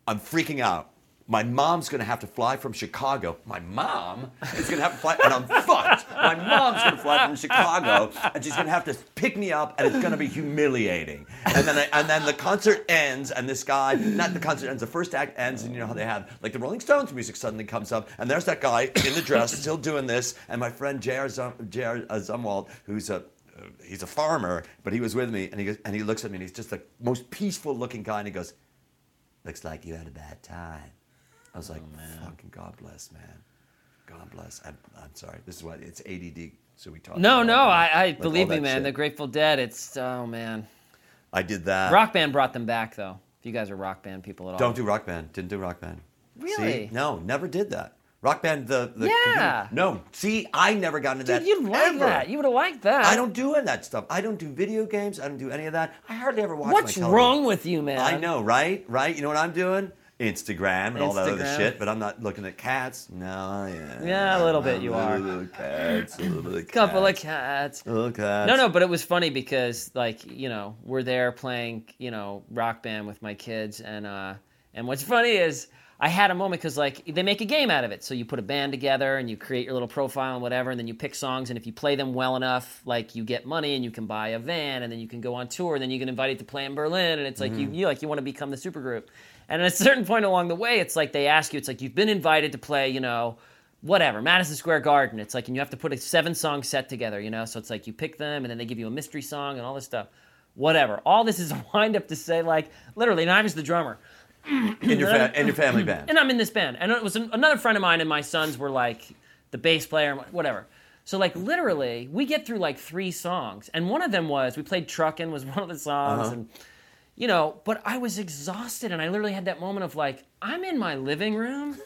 I'm freaking out. My mom's gonna have to fly from Chicago. My mom is gonna have to fly, and I'm fucked. my mom's gonna fly from Chicago, and she's gonna have to pick me up, and it's gonna be humiliating. And then, I, and then the concert ends, and this guy, not the concert ends, the first act ends, and you know how they have like the Rolling Stones music suddenly comes up, and there's that guy in the dress still doing this, and my friend J.R. Zum, J.R. Zumwalt, who's a he's a farmer, but he was with me, and he goes, and he looks at me, and he's just the most peaceful looking guy, and he goes, "Looks like you had a bad time." I was like, oh, "Fucking God bless, man. God bless." I'm, I'm sorry. This is what it's ADD, so we talk. No, no, I, I like believe me, man. shit. The Grateful Dead. It's oh man. I did that. Rock Band brought them back though. If you guys are rock band people at all. Don't do rock band. Didn't do rock band. Really? See? No, never did that. Rock band. The, the Yeah. No. See, I never got into Dude, that. you'd like ever. that. You would have liked that. I don't do any of that stuff. I don't do video games. I don't do any of that. I hardly ever watch. What's wrong with you, man? I know, right? Right? You know what I'm doing? Instagram and all that other Instagram. shit, but I'm not looking at cats. No, yeah. Yeah, a little bit you are. A little cats, a little bit of Couple of cats. cats. Little cats. No, no, but it was funny because like you know we're there playing you know rock band with my kids and uh and what's funny is I had a moment because like they make a game out of it. So you put a band together and you create your little profile and whatever, and then you pick songs and if you play them well enough, like you get money and you can buy a van and then you can go on tour and then you get invited to play in Berlin and it's like you, you like you want to become the supergroup. And at a certain point along the way, it's like they ask you, it's like you've been invited to play, you know whatever madison square garden. It's like and you have to put a seven song set together you know? So it's like you pick them and then they give you a mystery song and all this stuff. Whatever. All this is a wind up to say like literally and i was the drummer. In your fa- in your family band. and i'm in this band. And it was an, another friend of mine and my sons were like the bass player and whatever. So like literally we get through like three songs. And one of them was we played truckin' was one of the songs uh-huh. and you know but i was exhausted and i literally had that moment of like i'm in my living room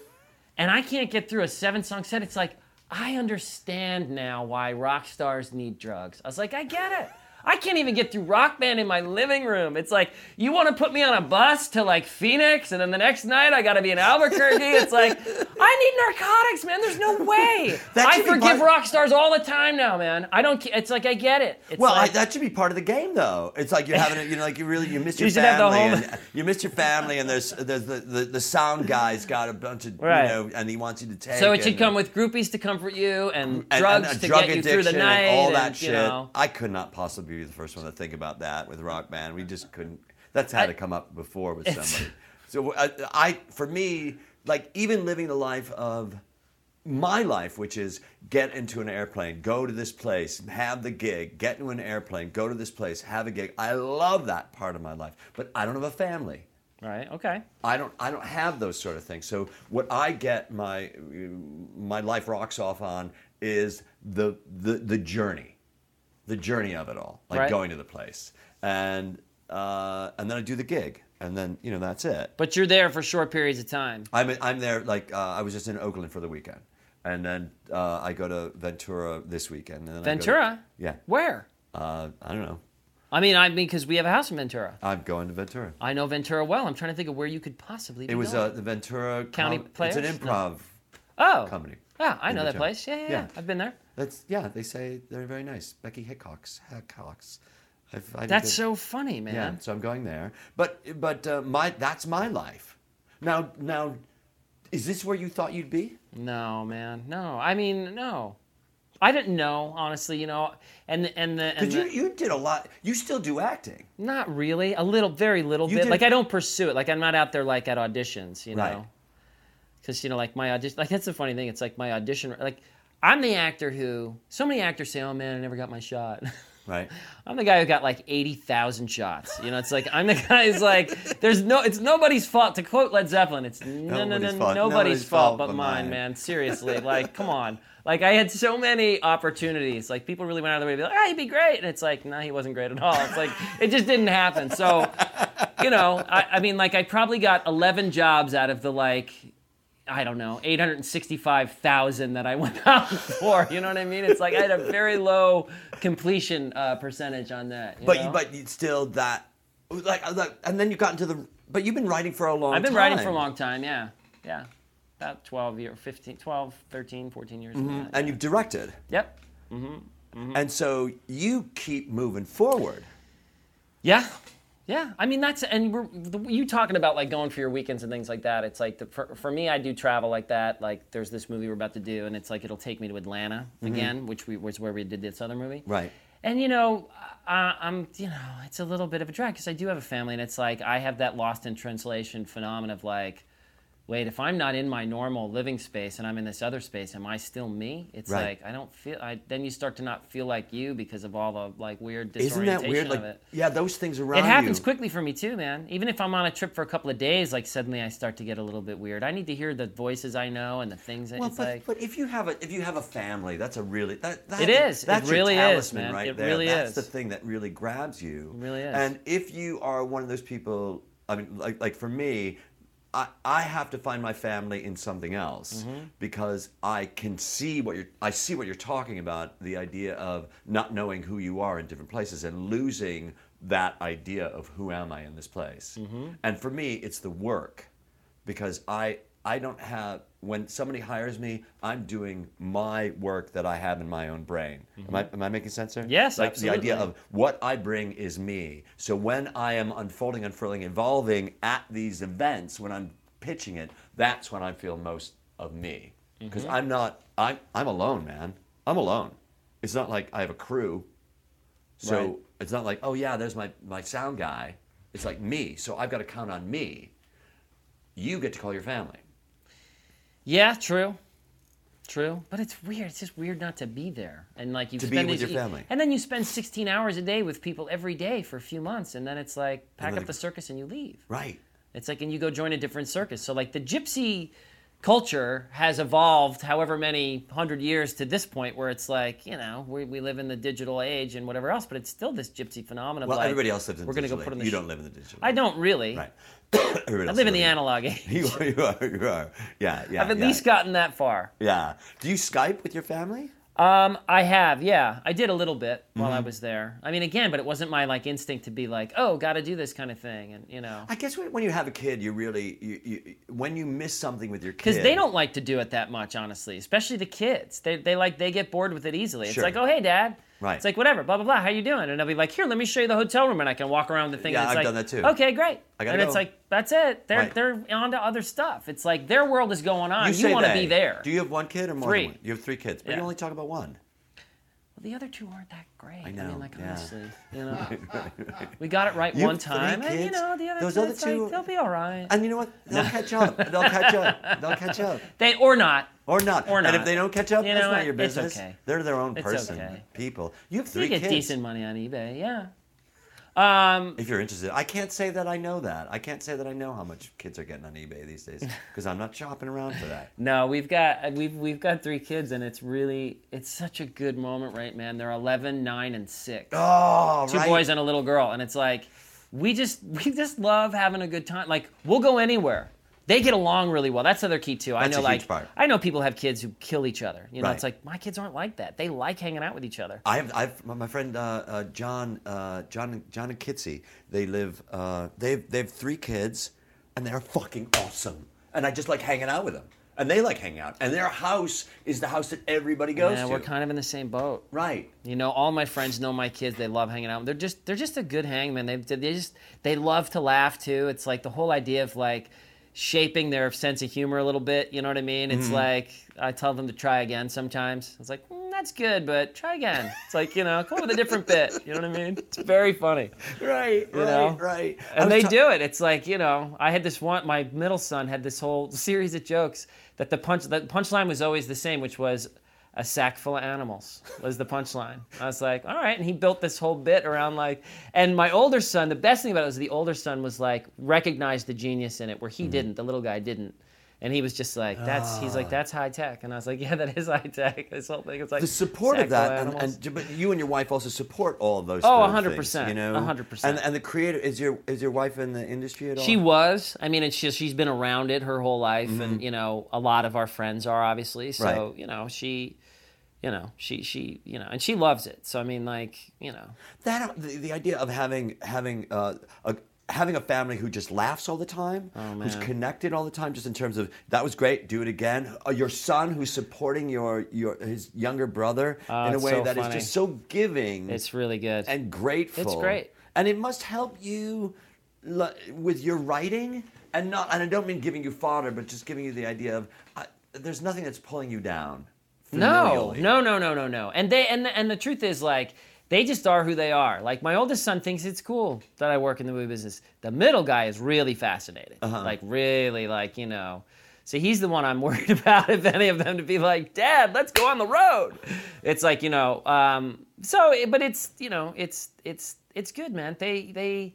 and I can't get through a seven song set. It's like, I understand now why rock stars need drugs. I was like, I get it. I can't even get through rock band in my living room. It's like, you want to put me on a bus to like Phoenix and then the next night I got to be in Albuquerque. It's like, I need narcotics, man. There's no way. I forgive part- rock stars all the time now, man. I don't, it's like, I get it. It's Well, like, I, that should be part of the game, though. It's like you're having, a, you know, like you really you miss your You should have the family, and you miss your family, and there's there's the, the, the sound guy's got a bunch of, Right. you know, and he wants you to take. so it should and- come with groupies to comfort you and, and- drugs and to drug get you through the night. and all that you shit. know. I could not possibly be the first one to think about that with rock band. We just couldn't. That's had I- to come up before with somebody. So I, I, for me, like even living the life of my life, which is get into an airplane, go to this place, have the gig, get into an airplane, go to this place, have a gig. I love that part of my life, but I don't have a family. Right, okay. I don't I don't have those sort of things. So what I get my my life rocks off on is the the the journey, the journey of it all, like Right. going to the place, and uh, and then I do the gig, and then you know that's it. But you're there for short periods of time. I'm I'm there like uh, I was just in Oakland for the weekend, and then uh, I go to Ventura this weekend. And then I to- Ventura? yeah. Where? Uh, I don't know. I mean, I mean, because we have a house in Ventura. I'm going to Ventura. I know Ventura well. I'm trying to think of where you could possibly be. It was uh, the Ventura County Com- It's an improv oh company. Yeah, I know that place. Yeah, yeah, yeah. I've been there. That's yeah. They say they're very nice. Becky Hickox. Hickox. I've, I That's did- so funny, man. Yeah. So I'm going there. But but uh, my that's my life. Now now, is this where you thought you'd be? No, man, no. I mean, no. I didn't know, honestly. You know, and and the and Because you the, you did a lot. You still do acting. not really. A little, very little You bit. did- Like I don't pursue it. Like I'm not out there like at auditions. You Right. know. Because you know, like my audition. Like that's the funny thing. It's like my audition. Like I'm the actor who. So many actors say, "Oh man, I never got my shot." Right. I'm the guy who got like 80,000 shots. You know, it's like I'm the guy who's like, there's no, it's nobody's fault. To quote Led Zeppelin, it's no, no, no, Nobody's fault. Nobody's fault but but mine, mine. man. Seriously, like, come on. Like I had so many opportunities. Like people really went out of their way to be like, ah, he'd be great, and it's like, no, he wasn't great at all. It's like it just didn't happen. So, you know, I, I mean, like I probably got 11 jobs out of the like. I don't know, 865,000 that I went out for. You know what I mean? It's like I had a very low completion uh, percentage on that. you But know? you but you still that like like and then you got into the. But you've been writing for a long. Time. I've been time. writing for a long time, yeah. Yeah. About 12 years, 15, 12, 13, 14 years. like that. And you've directed, Yep. Mm-hmm. And so you keep moving forward. Yeah. Yeah, I mean that's and we're, the, you talking about like going for your weekends and things like that. It's like the, for, for me, I do travel like that. Like there's this movie we're about to do, and it's like it'll take me to Atlanta again, which we was where we did this other movie. Mm-hmm. Right. And you know, I, I'm you know, it's a little bit of a drag because I do have a family, and it's like I have that lost in translation phenomenon of like. Wait, if I'm not in my normal living space and I'm in this other space, am I still me? It's Right. like I don't feel. I then you start to not feel like you because of all the like weird disorientation Isn't that weird? of Like, it. yeah, those things around It happens you. quickly for me too, man. Even if I'm on a trip for a couple of days, like suddenly I start to get a little bit weird. I need to hear the voices I know and the things that Well, it's but, like. but if you have a if you have a family, that's a really that, that It is. It That's your really is, talisman man. right It there. really that's is. the thing that really grabs you. It really is. And if you are one of those people, I mean, like like for me. I, I have to find my family in something else Mm-hmm. because I can see what you're I see what you're talking about the idea of not knowing who you are in different places and losing that idea of who am I in this place. Mm-hmm. And for me it's the work because I I don't have when somebody hires me, I'm doing my work that I have in my own brain. Am I am I making sense there? Mm-hmm. Yes, like the idea of what I bring is me. So when I am unfolding, unfurling, evolving at these events, when I'm pitching it, that's when I feel most of me. Because Mm-hmm. I'm not I'm I'm alone, man. I'm alone. It's not like I have a crew. So Right. it's not like, oh yeah, there's my, my sound guy. It's like me. So I've got to count on me. You get to call your family. Yeah, true. True. But it's weird. It's just weird not to be there. And like you To be spend with these- your family. And then you spend 16 hours a day with people every day for a few months. And then it's like, pack up the circus and you leave. Right. It's like, and you go join a different circus. So, like, the gypsy culture has evolved however many hundred years to this point where it's like, you know, we, we live in the digital age and whatever else, but it's still this gypsy phenomenon. Well, like, everybody else lives in We're going to go put in the You sh- don't live in the digital. I don't really. Right. I live in the analog age. You are, you are, you are. Yeah, yeah. I've at yeah. least gotten that far. Yeah. Do you Skype with your family? Um, I have, yeah. I did a little bit while Mm-hmm. I was there. I mean, again, but it wasn't my like instinct to be like, oh, got to do this kind of thing, and you know, I guess when you have a kid, you really, you, you, when you miss something with your kid. because they don't like to do it that much, honestly. Especially the kids. They they like they get bored with it easily. It's like, oh, hey, dad. Right. It's like whatever, blah blah blah. How you doing? And they'll be like, here, let me show you the hotel room, and I can walk around the thing. Yeah, and it's I've like, done that too. Okay, great. I gotta and it's go. like that's it. They're Right. they're on to other stuff. It's like their world is going on. You, say want to they. be there. Do you have one kid or more Three. than one? You have three kids, but Yeah. you only talk about one. The other two aren't that great. I, know, mean, like yeah. honestly, you know, we got it right You one time, and you know, the other Those two, other it's like, they'll be all right. And you know what? They'll catch up. They'll catch up. They'll catch up. They or not. Or not. Or not. And if they don't catch up, You that's know not your It's business. okay. They're their own It's person. okay. People. You have You three get kids. decent money on eBay, yeah. Um, If you're interested, I can't say that I know that. I can't say that I know how much kids are getting on eBay these days because I'm not shopping around for that. no, we've got we've we've got three kids, and it's really it's such a good moment, right, man? They're 11, 9, and six. Oh, Two right. boys and a little girl, and it's like we just we just love having a good time. Like we'll go anywhere. They get along really well. That's another key too. I know, like part. I know people have kids who kill each other. You know, Right. it's like my kids aren't like that. They like hanging out with each other. I have, I've, my friend uh, uh, John, uh, John, John and Kitsy. They live. Uh, they have, they have three kids, and they're fucking awesome. And I just like hanging out with them, and they like hanging out. And their house is the house that everybody goes Yeah, to. we're kind of in the same boat. right. You know, all my friends know my kids. They love hanging out. They're just they're just a good hang, man. They they just they love to laugh too. It's like the whole idea of like shaping their sense of humor a little bit. You know what I mean? It's like I tell them to try again sometimes. It's like mm, that's good, but try again. It's like you know, come up with a different bit. You know what I mean? It's very funny. Right. You right. know? Right. And they ta- do it. It's like you know, I had this one. My middle son had this whole series of jokes that the punch the punchline was always the same, which was a sack full of animals was the punchline. I was like, all right, and he built this whole bit around like. And my older son, the best thing about it was the older son was like recognized the genius in it, where he Mm-hmm. didn't. The little guy didn't. And he was just like, "That's." He's like, "That's high tech," and I was like, "Yeah, that is high tech." This whole thing, it's like Ah. the support of that, and, and but you and your wife also support all of those. Oh, 100%, things, You know, 100%. And and the creator is your is your wife in the industry at all? She was. I mean, it's just she's been around it her whole life, and you know, a lot of our friends are obviously. So Mm-hmm. Right. you know, she, you know, she she you know, and she loves it. So I mean, like you know, that the, the idea of having having uh, a having a family who just laughs all the time, who's Oh, man. connected all the time, just in terms of that was great, do it again. Uh, your son who's supporting your your his younger brother Oh, in a way so that is funny. just so giving it's really good. and grateful. It's great. and it must help you li- with your writing, and not. And I don't mean giving you fodder, but just giving you the idea of uh, there's nothing that's pulling you down. No, no, no, no, no, no. And they and the, and the truth is like they just are who they are. Like my oldest son thinks it's cool that I work in the movie business. The middle guy is really fascinated. Uh-huh. Like really like, you know. So he's the one I'm worried about if any of them to be like, "Dad, let's go on the road." It's like, you know, um so but it's, you know, it's it's it's good, man. They they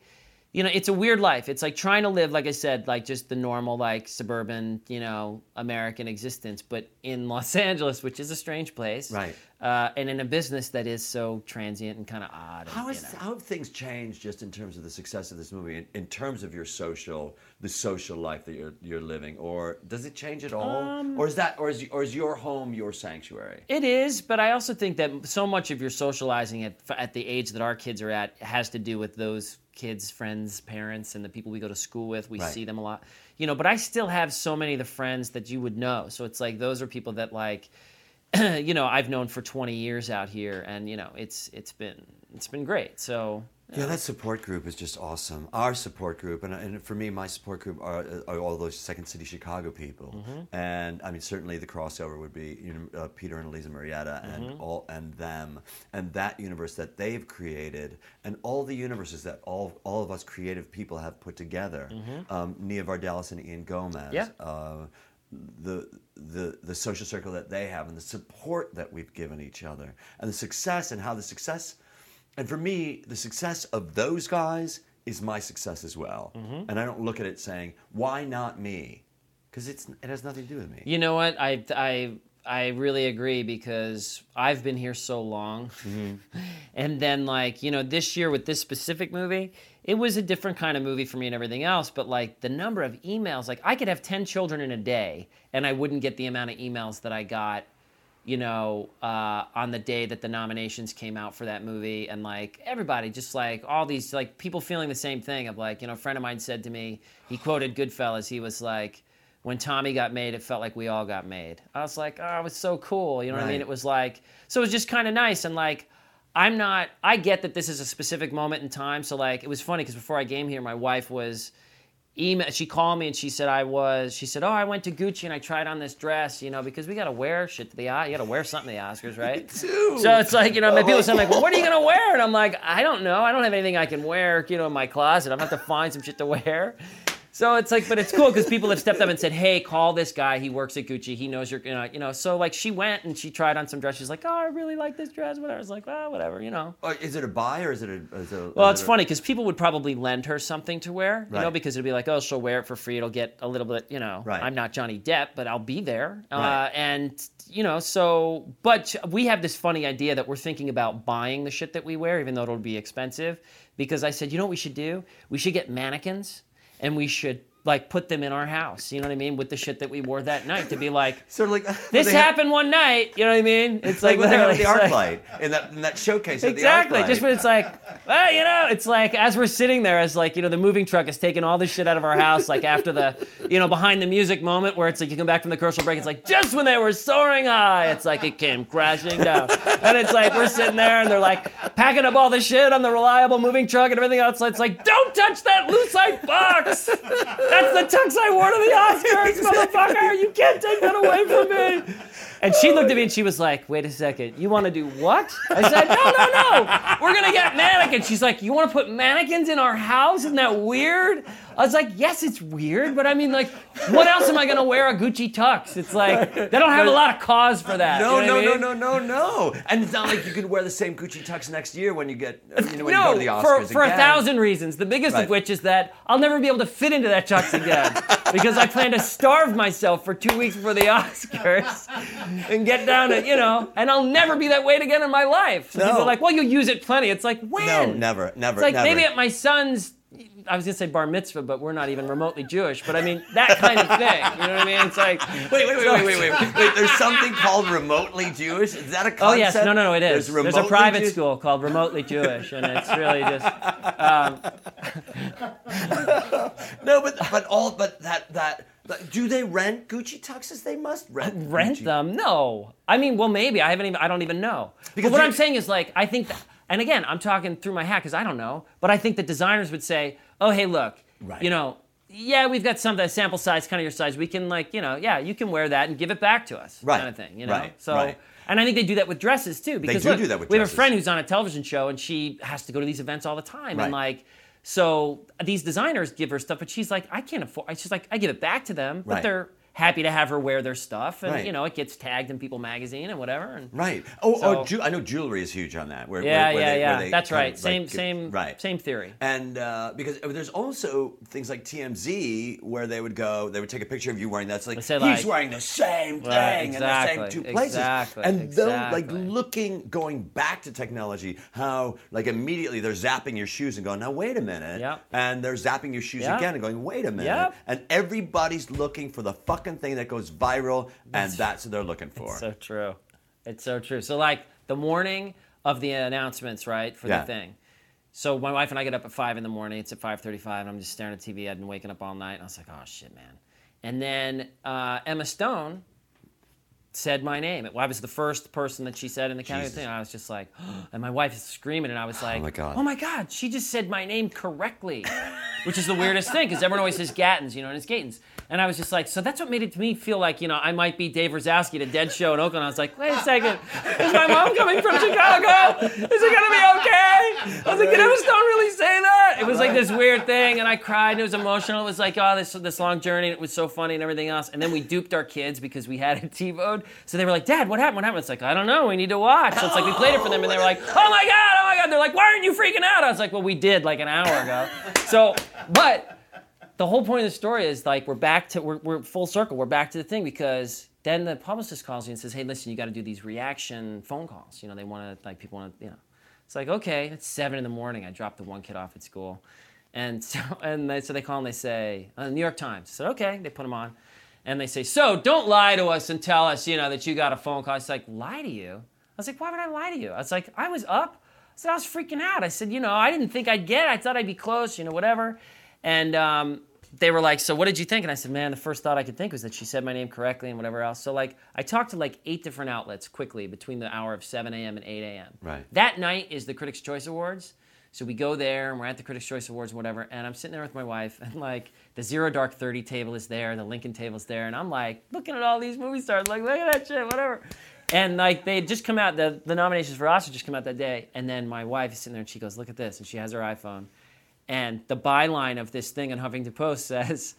you know, it's a weird life. It's like trying to live, like I said, like just the normal, like suburban, you know, American existence, but in Los Angeles, which is a strange place, Right. Uh, and in a business that is so transient and kind of odd. and, How, you know. how have things changed just in terms of the success of this movie, in, in terms of your social, the social life that you're you're living, or does it change at all, Um, or is that, or is or is your home your sanctuary? It is, but I also think that so much of your socializing at at the age that our kids are at has to do with those kids, friends, parents, and the people we go to school with. We Right. see them a lot, you know. But I still have so many of the friends that you would know. So it's like those are people that like, you know, I've known for 20 years out here, and you know, it's it's been it's been great. So Yeah, that support group is just awesome. Our support group, and, and for me, my support group are, are all those Second City Chicago people. And I mean, certainly the crossover would be you know, uh, Peter and Eliza Marietta and all and them and that universe that they've created, and all the universes that all all of us creative people have put together. Um, Nia Vardalos and Ian Gomez. Yeah. Uh, the the the social circle that they have and the support that we've given each other. And the success and how the success and for me the success of those guys is my success as well. Mm-hmm. and I don't look at it saying why not me? Because it's it has nothing to do with me. You know what? I I I really agree because I've been here so long, and then like you know this year with this specific movie, it was a different kind of movie for me and everything else. But like the number of emails, like I could have ten children in a day, and I wouldn't get the amount of emails that I got you know, uh, on the day that the nominations came out for that movie, and like everybody, just like all these like people feeling the same thing. Of like, you know, a friend of mine said to me, he quoted Goodfellas. He was like, "When Tommy got made, it felt like we all got made." I was like, "Oh, it was so cool." You know what I mean? It was like, so it was just kind of nice, and like. I'm not. I get that this is a specific moment in time. So like, it was funny because before I came here, my wife was email she called me and she said I was she said, Oh, I went to Gucci and I tried on this dress, you know, because we gotta wear shit to the eye. You gotta wear something to the Oscars, right? too. So it's like, you know, people say like, Well, what are you gonna wear? And I'm like, I don't know. I don't have anything I can wear, you know, in my closet. I'm gonna have to find some shit to wear. So it's like, but it's cool because people have stepped up and said, "Hey, call this guy. He works at Gucci. He knows you're, you know, you know." So like, she went and she tried on some dress. She's like, "Oh, I really like this dress." Whatever. I was like, "Well, whatever," you know. Or is it a buy or is it a, is it a Well, is it's it a- funny because people would probably lend her something to wear, you know, because it'd be like, oh, she'll wear it for free. It'll get a little bit, you know, Right. I'm not Johnny Depp, but I'll be there. Uh, Right. and, you know, so, but we have this funny idea that we're thinking about buying the shit that we wear, even though it'll be expensive. Because I said, you know what we should do? We should get mannequins and we should like put them in our house, you know what I mean? With the shit that we wore that night to be like, sort of like this have- happened one night, you know what I mean? It's like like, when they the art like- light in that in that showcase Exactly. the Just when it's like, well, you know, it's like as we're sitting there, as like, you know, the moving truck is taking all this shit out of our house, like after the, you know, behind the music moment where it's like you come back from the commercial break, it's like just when they were soaring high, it's like it came crashing down. And it's like we're sitting there and they're like packing up all the shit on the reliable moving truck and everything else. It's like, don't touch that lucite box. That's the tux I wore to the Oscars, motherfucker. You can't take that away from me. And she looked at me and she was like, wait a second, you want to do what? I said, no, no, no. We're going to get mannequins. She's like, you want to put mannequins in our house? Isn't that weird? I was like, yes, it's weird, but I mean, like, what else am I going to wear a Gucci tux? It's like, they don't have a lot of cause for that. No, you know no, I no, mean? no, no, no. And it's not like you could wear the same Gucci tux next year when you get, you know, when you go to the Oscars for, for a thousand reasons. The biggest Right. of which is that I'll never be able to fit into that tux again because I plan to starve myself for two weeks before the Oscars and get down to, you know, and I'll never be that weight again in my life. So No. people are like, well, you'll use it plenty. It's like, when? No, never, never, It's like never. maybe at my son's. I was gonna say bar mitzvah, but we're not even remotely Jewish. But I mean that kind of thing. You know what I mean? It's like Wait, wait, wait, wait, wait, wait, wait. There's something called remotely Jewish. Is that a concept? Oh yes, no, no, no, it is. There's, a private Jew- school called Remotely Jewish, and it's really just um, No, but but all but that that. Do they rent Gucci tuxes? They must rent. rent Gucci. them. No, I mean, well, maybe I haven't even. I don't even know. Because but what I'm saying is, like, I think that and again, I'm talking through my hat because I don't know, but I think the designers would say, "Oh, hey, look, Right. you know, yeah, we've got some that sample size, kind of your size. We can like, you know, yeah, you can wear that and give it back to us, Right. kind of thing, you know. Right. So, Right. and I think they do that with dresses too. Because do look, do that with we have a friend who's on a television show and she has to go to these events all the time, Right. and like. So these designers give her stuff, but she's like, I can't afford. She's like, I give it back to them, but they're happy to have her wear their stuff, and Right. you know, it gets tagged in People Magazine and whatever. And Right. Oh, So- oh ju- I know jewelry is huge on that. Where, yeah, where, where yeah, they, yeah. They That's right. Same, like, same, right. same theory. And uh, because there's also things like TMZ where they would go, they would take a picture of you wearing that. It's like say, he's like- wearing the same thing Right, in the same two places. exactly, and though, like looking, going back to technology, how like immediately they're zapping your shoes and going, now wait a minute. Yep. And they're zapping your shoes Yep. again and going, wait a minute. Yep. And everybody's looking for the fucking thing that goes viral, and that's what they're looking for. So true. It's so true. So like the morning of the announcements, right, for Yeah. the thing. So my wife and I get up at five in the morning. It's at five thirty-five, and I'm just staring at TV. I'd been waking up all night, and I was like, "Oh shit, man!" And then uh, Emma Stone said my name. I was the first person that she said in the county thing. I was just like, and my wife is screaming, and I was like, oh my God. oh my God, she just said my name correctly, which is the weirdest thing because everyone always says Gattens, you know, and it's Gatins. And I was just like, so that's what made it to me feel like, you know, I might be Dave Razowsky at a dead show in Oakland. I was like, wait a second, is my mom coming from Chicago? Is it gonna be okay? I was like, did Stone really say that? It was like this weird thing, and I cried. And it was emotional. It was like, oh, this this long journey. And it was so funny and everything else. And then we duped our kids because we had it TiVoed. So they were like, Dad, what happened? What happened? It's like, I don't know. We need to watch. So it's like we played it for them, and they were like, Oh my god, oh my god. They're like, Why aren't you freaking out? I was like, Well, we did like an hour ago. So, but the whole point of the story is like we're back to we're, we're full circle. We're back to the thing because then the publicist calls you and says, "Hey, listen, you got to do these reaction phone calls. You know, they want to like people want to you know." It's like okay, it's seven in the morning. I dropped the one kid off at school, and so and they, so they call and they say, uh, "New York Times." Said, "Okay." They put them on, and they say, "So don't lie to us and tell us you know that you got a phone call." It's like lie to you. I was like, "Why would I lie to you?" I was like, "I was up." I said, "I was freaking out." I said, "You know, I didn't think I'd get. it. I thought I'd be close. You know, whatever." And um, they were like, "So what did you think?" And I said, "Man, the first thought I could think was that she said my name correctly and whatever else." So like, I talked to like eight different outlets quickly between the hour of 7 a.m. and 8 a.m. Right. That night is the Critics' Choice Awards. So we go there and we're at the Critics' Choice Awards and whatever. And I'm sitting there with my wife and like the Zero Dark Thirty table is there, the Lincoln table's there, and I'm like looking at all these movie stars, like look at that shit, whatever. And like they had just come out, the, the nominations for Oscar just come out that day. And then my wife is sitting there and she goes, look at this, and she has her iPhone. And the byline of this thing on Huffington Post says,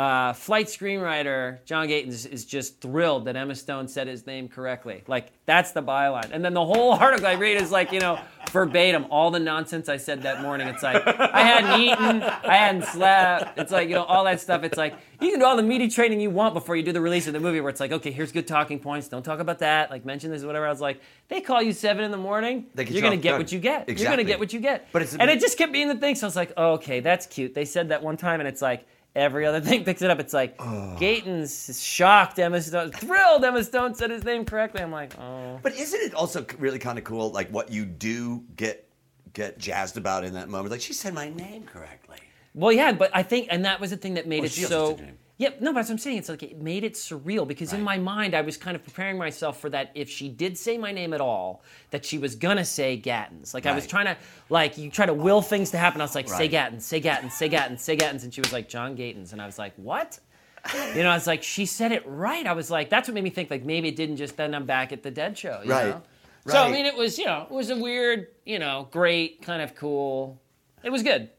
uh, flight screenwriter John Gatins is just thrilled that Emma Stone said his name correctly. Like, that's the byline. And then the whole article I read is like, you know, verbatim, all the nonsense I said that morning. It's like, I hadn't eaten, I hadn't slept. It's like, you know, all that stuff. It's like, you can do all the media training you want before you do the release of the movie where it's like, okay, here's good talking points. Don't talk about that. Like, mention this, or whatever. I was like, they call you seven in the morning. You're you going to get what you get. You're going to get what you get. But it's- and it just kept being the thing. So I was like, oh, okay, that's cute. They said that one time, and it's like every other thing picks it up. It's like Gatins is shocked. Emma Stone, thrilled. Emma Stone said his name correctly. I'm like, oh. But isn't it also really kind of cool, like what you do get get jazzed about in that moment? Like she said my name correctly. Well, yeah, but I think, and that was the thing that made Oh, it so. Said your name. Yeah, no, but what I'm saying. It's like it made it surreal because in my mind I was kind of preparing myself for that. If she did say my name at all, that she was gonna say Gattens. Like I was trying to, like you try to will things to happen. I was like, say Right. Gattens, say Gattens, say Gattens, say Gattens, and she was like John Gatins, and I was like, what? You know, I was like, she said it right. I was like, that's what made me think like maybe it didn't just. Then I'm back at the Dead Show. You Right. Know? So I mean, it was you know, it was a weird, you know, great kind of cool. It was good.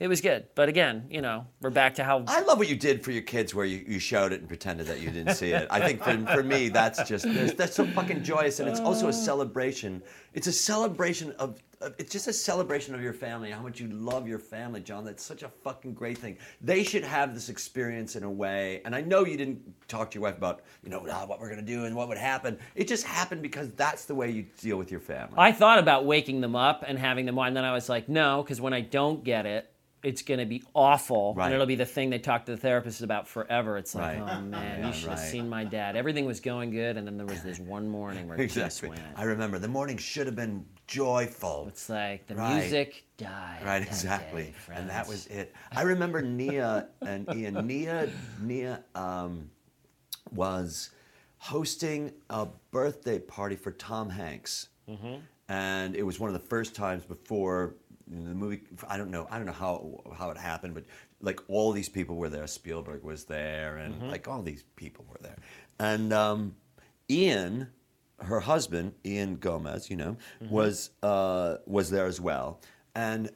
It was good. But again, you know, we're back to how I love what you did for your kids, where you, you showed it and pretended that you didn't see it. I think for, for me, that's just that's so fucking joyous, and it's also a celebration. It's a celebration of, of it's just a celebration of your family, how much you love your family, John. That's such a fucking great thing. They should have this experience in a way, and I know you didn't talk to your wife about you know ah, what we're gonna do and what would happen. It just happened because that's the way you deal with your family. I thought about waking them up and having them on, and then I was like, no, because when I don't get it, it's going to be awful, Right. and it'll be the thing they talk to the therapist about forever. It's like, Right. oh man, Yeah, you should have seen my dad. Everything was going good, and then there was this one morning where it just went. I remember the morning should have been joyful. It's like the Right. music died. Right, exactly, day, and that was it. I remember Nia and Ian. Nia, Nia um, was hosting a birthday party for Tom Hanks, Mm-hmm. and it was one of the first times before you know, the movie. I don't know. I don't know how how it happened, but like all these people were there. Spielberg was there, and like all these people were there, and um, Ian, her husband, Ian Gomez, you know, was uh, was there as well, and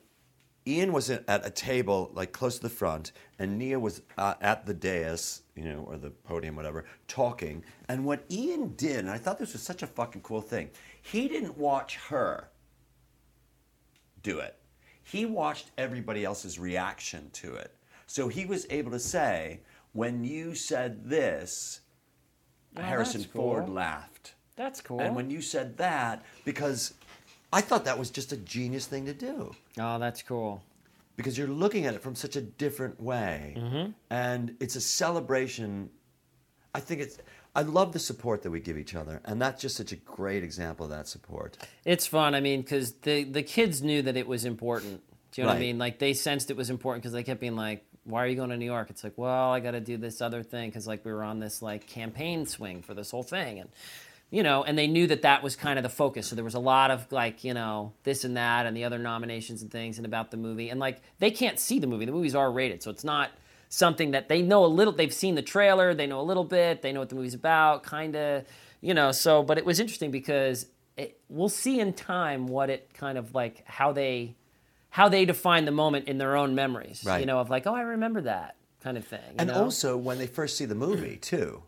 Ian was at at a table like close to the front, and Nia was uh, at the dais, you know, or the podium, whatever, talking. And what Ian did, and I thought this was such a fucking cool thing, he didn't watch her do it. He watched everybody else's reaction to it. So he was able to say, when you said this, Harrison cool. Ford laughed. That's cool. And when you said that, because I thought that was just a genius thing to do oh, that's cool. because you're looking at it from such a different way, mm-hmm. and it's a celebration. I think it's. I love the support that we give each other, and that's just such a great example of that support. It's fun. I mean, because the the kids knew that it was important. Do you know what I mean? Like they sensed it was important because they kept being like, "Why are you going to New York?" It's like, "Well, I got to do this other thing because like we were on this like campaign swing for this whole thing and." You know, and they knew that that was kind of the focus. So there was a lot of like, you know, this and that, and the other nominations and things, and about the movie. And like, they can't see the movie. The movie's R rated, so it's not something that they know a little. They've seen the trailer, they know a little bit, they know what the movie's about, kind of, you know. So, but it was interesting because it, we'll see in time what it kind of like how they how they define the moment in their own memories. You know, of like, oh, I remember that kind of thing. you And know? also when they first see the movie too.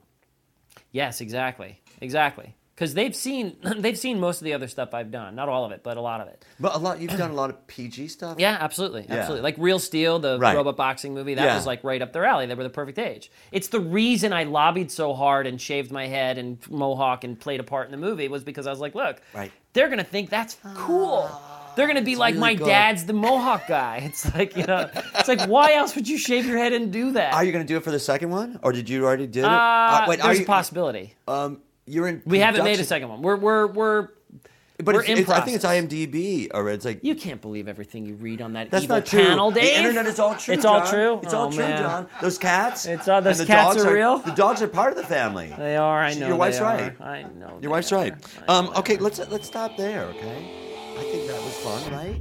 yes, exactly, exactly. Because they've seen they've seen most of the other stuff I've done, not all of it, but a lot of it. But a lot you've done a lot of PG stuff. Yeah, absolutely, Yeah. absolutely. Like Real Steel, the Right. robot boxing movie, that Yeah. was like right up their alley. They were the perfect age. It's the reason I lobbied so hard and shaved my head and mohawk and played a part in the movie was because I was like, look, Right. they're gonna think that's cool. They're gonna be like, really my good. dad's the mohawk guy. It's like, you know, it's like, why else would you shave your head and do that? Are you going to do it for the second one, or did you already did it? uh, wait, are there's you, a possibility. Um, you're in. We haven't made a second one. We're we're we're. But we're it's, in it's, I think it's. IMDb, or it's like You can't believe everything you read on that That's evil not true. panel, Dave. The internet is all true. It's all true. It's all Oh, true, man. John. Those cats. It's all- those the cats dogs are real? The dogs are part of the family. They are. I know. Your wife's are. right. I know. Your wife's are. right. Um, okay, let's let's stop there. Okay. I think that was fun, right?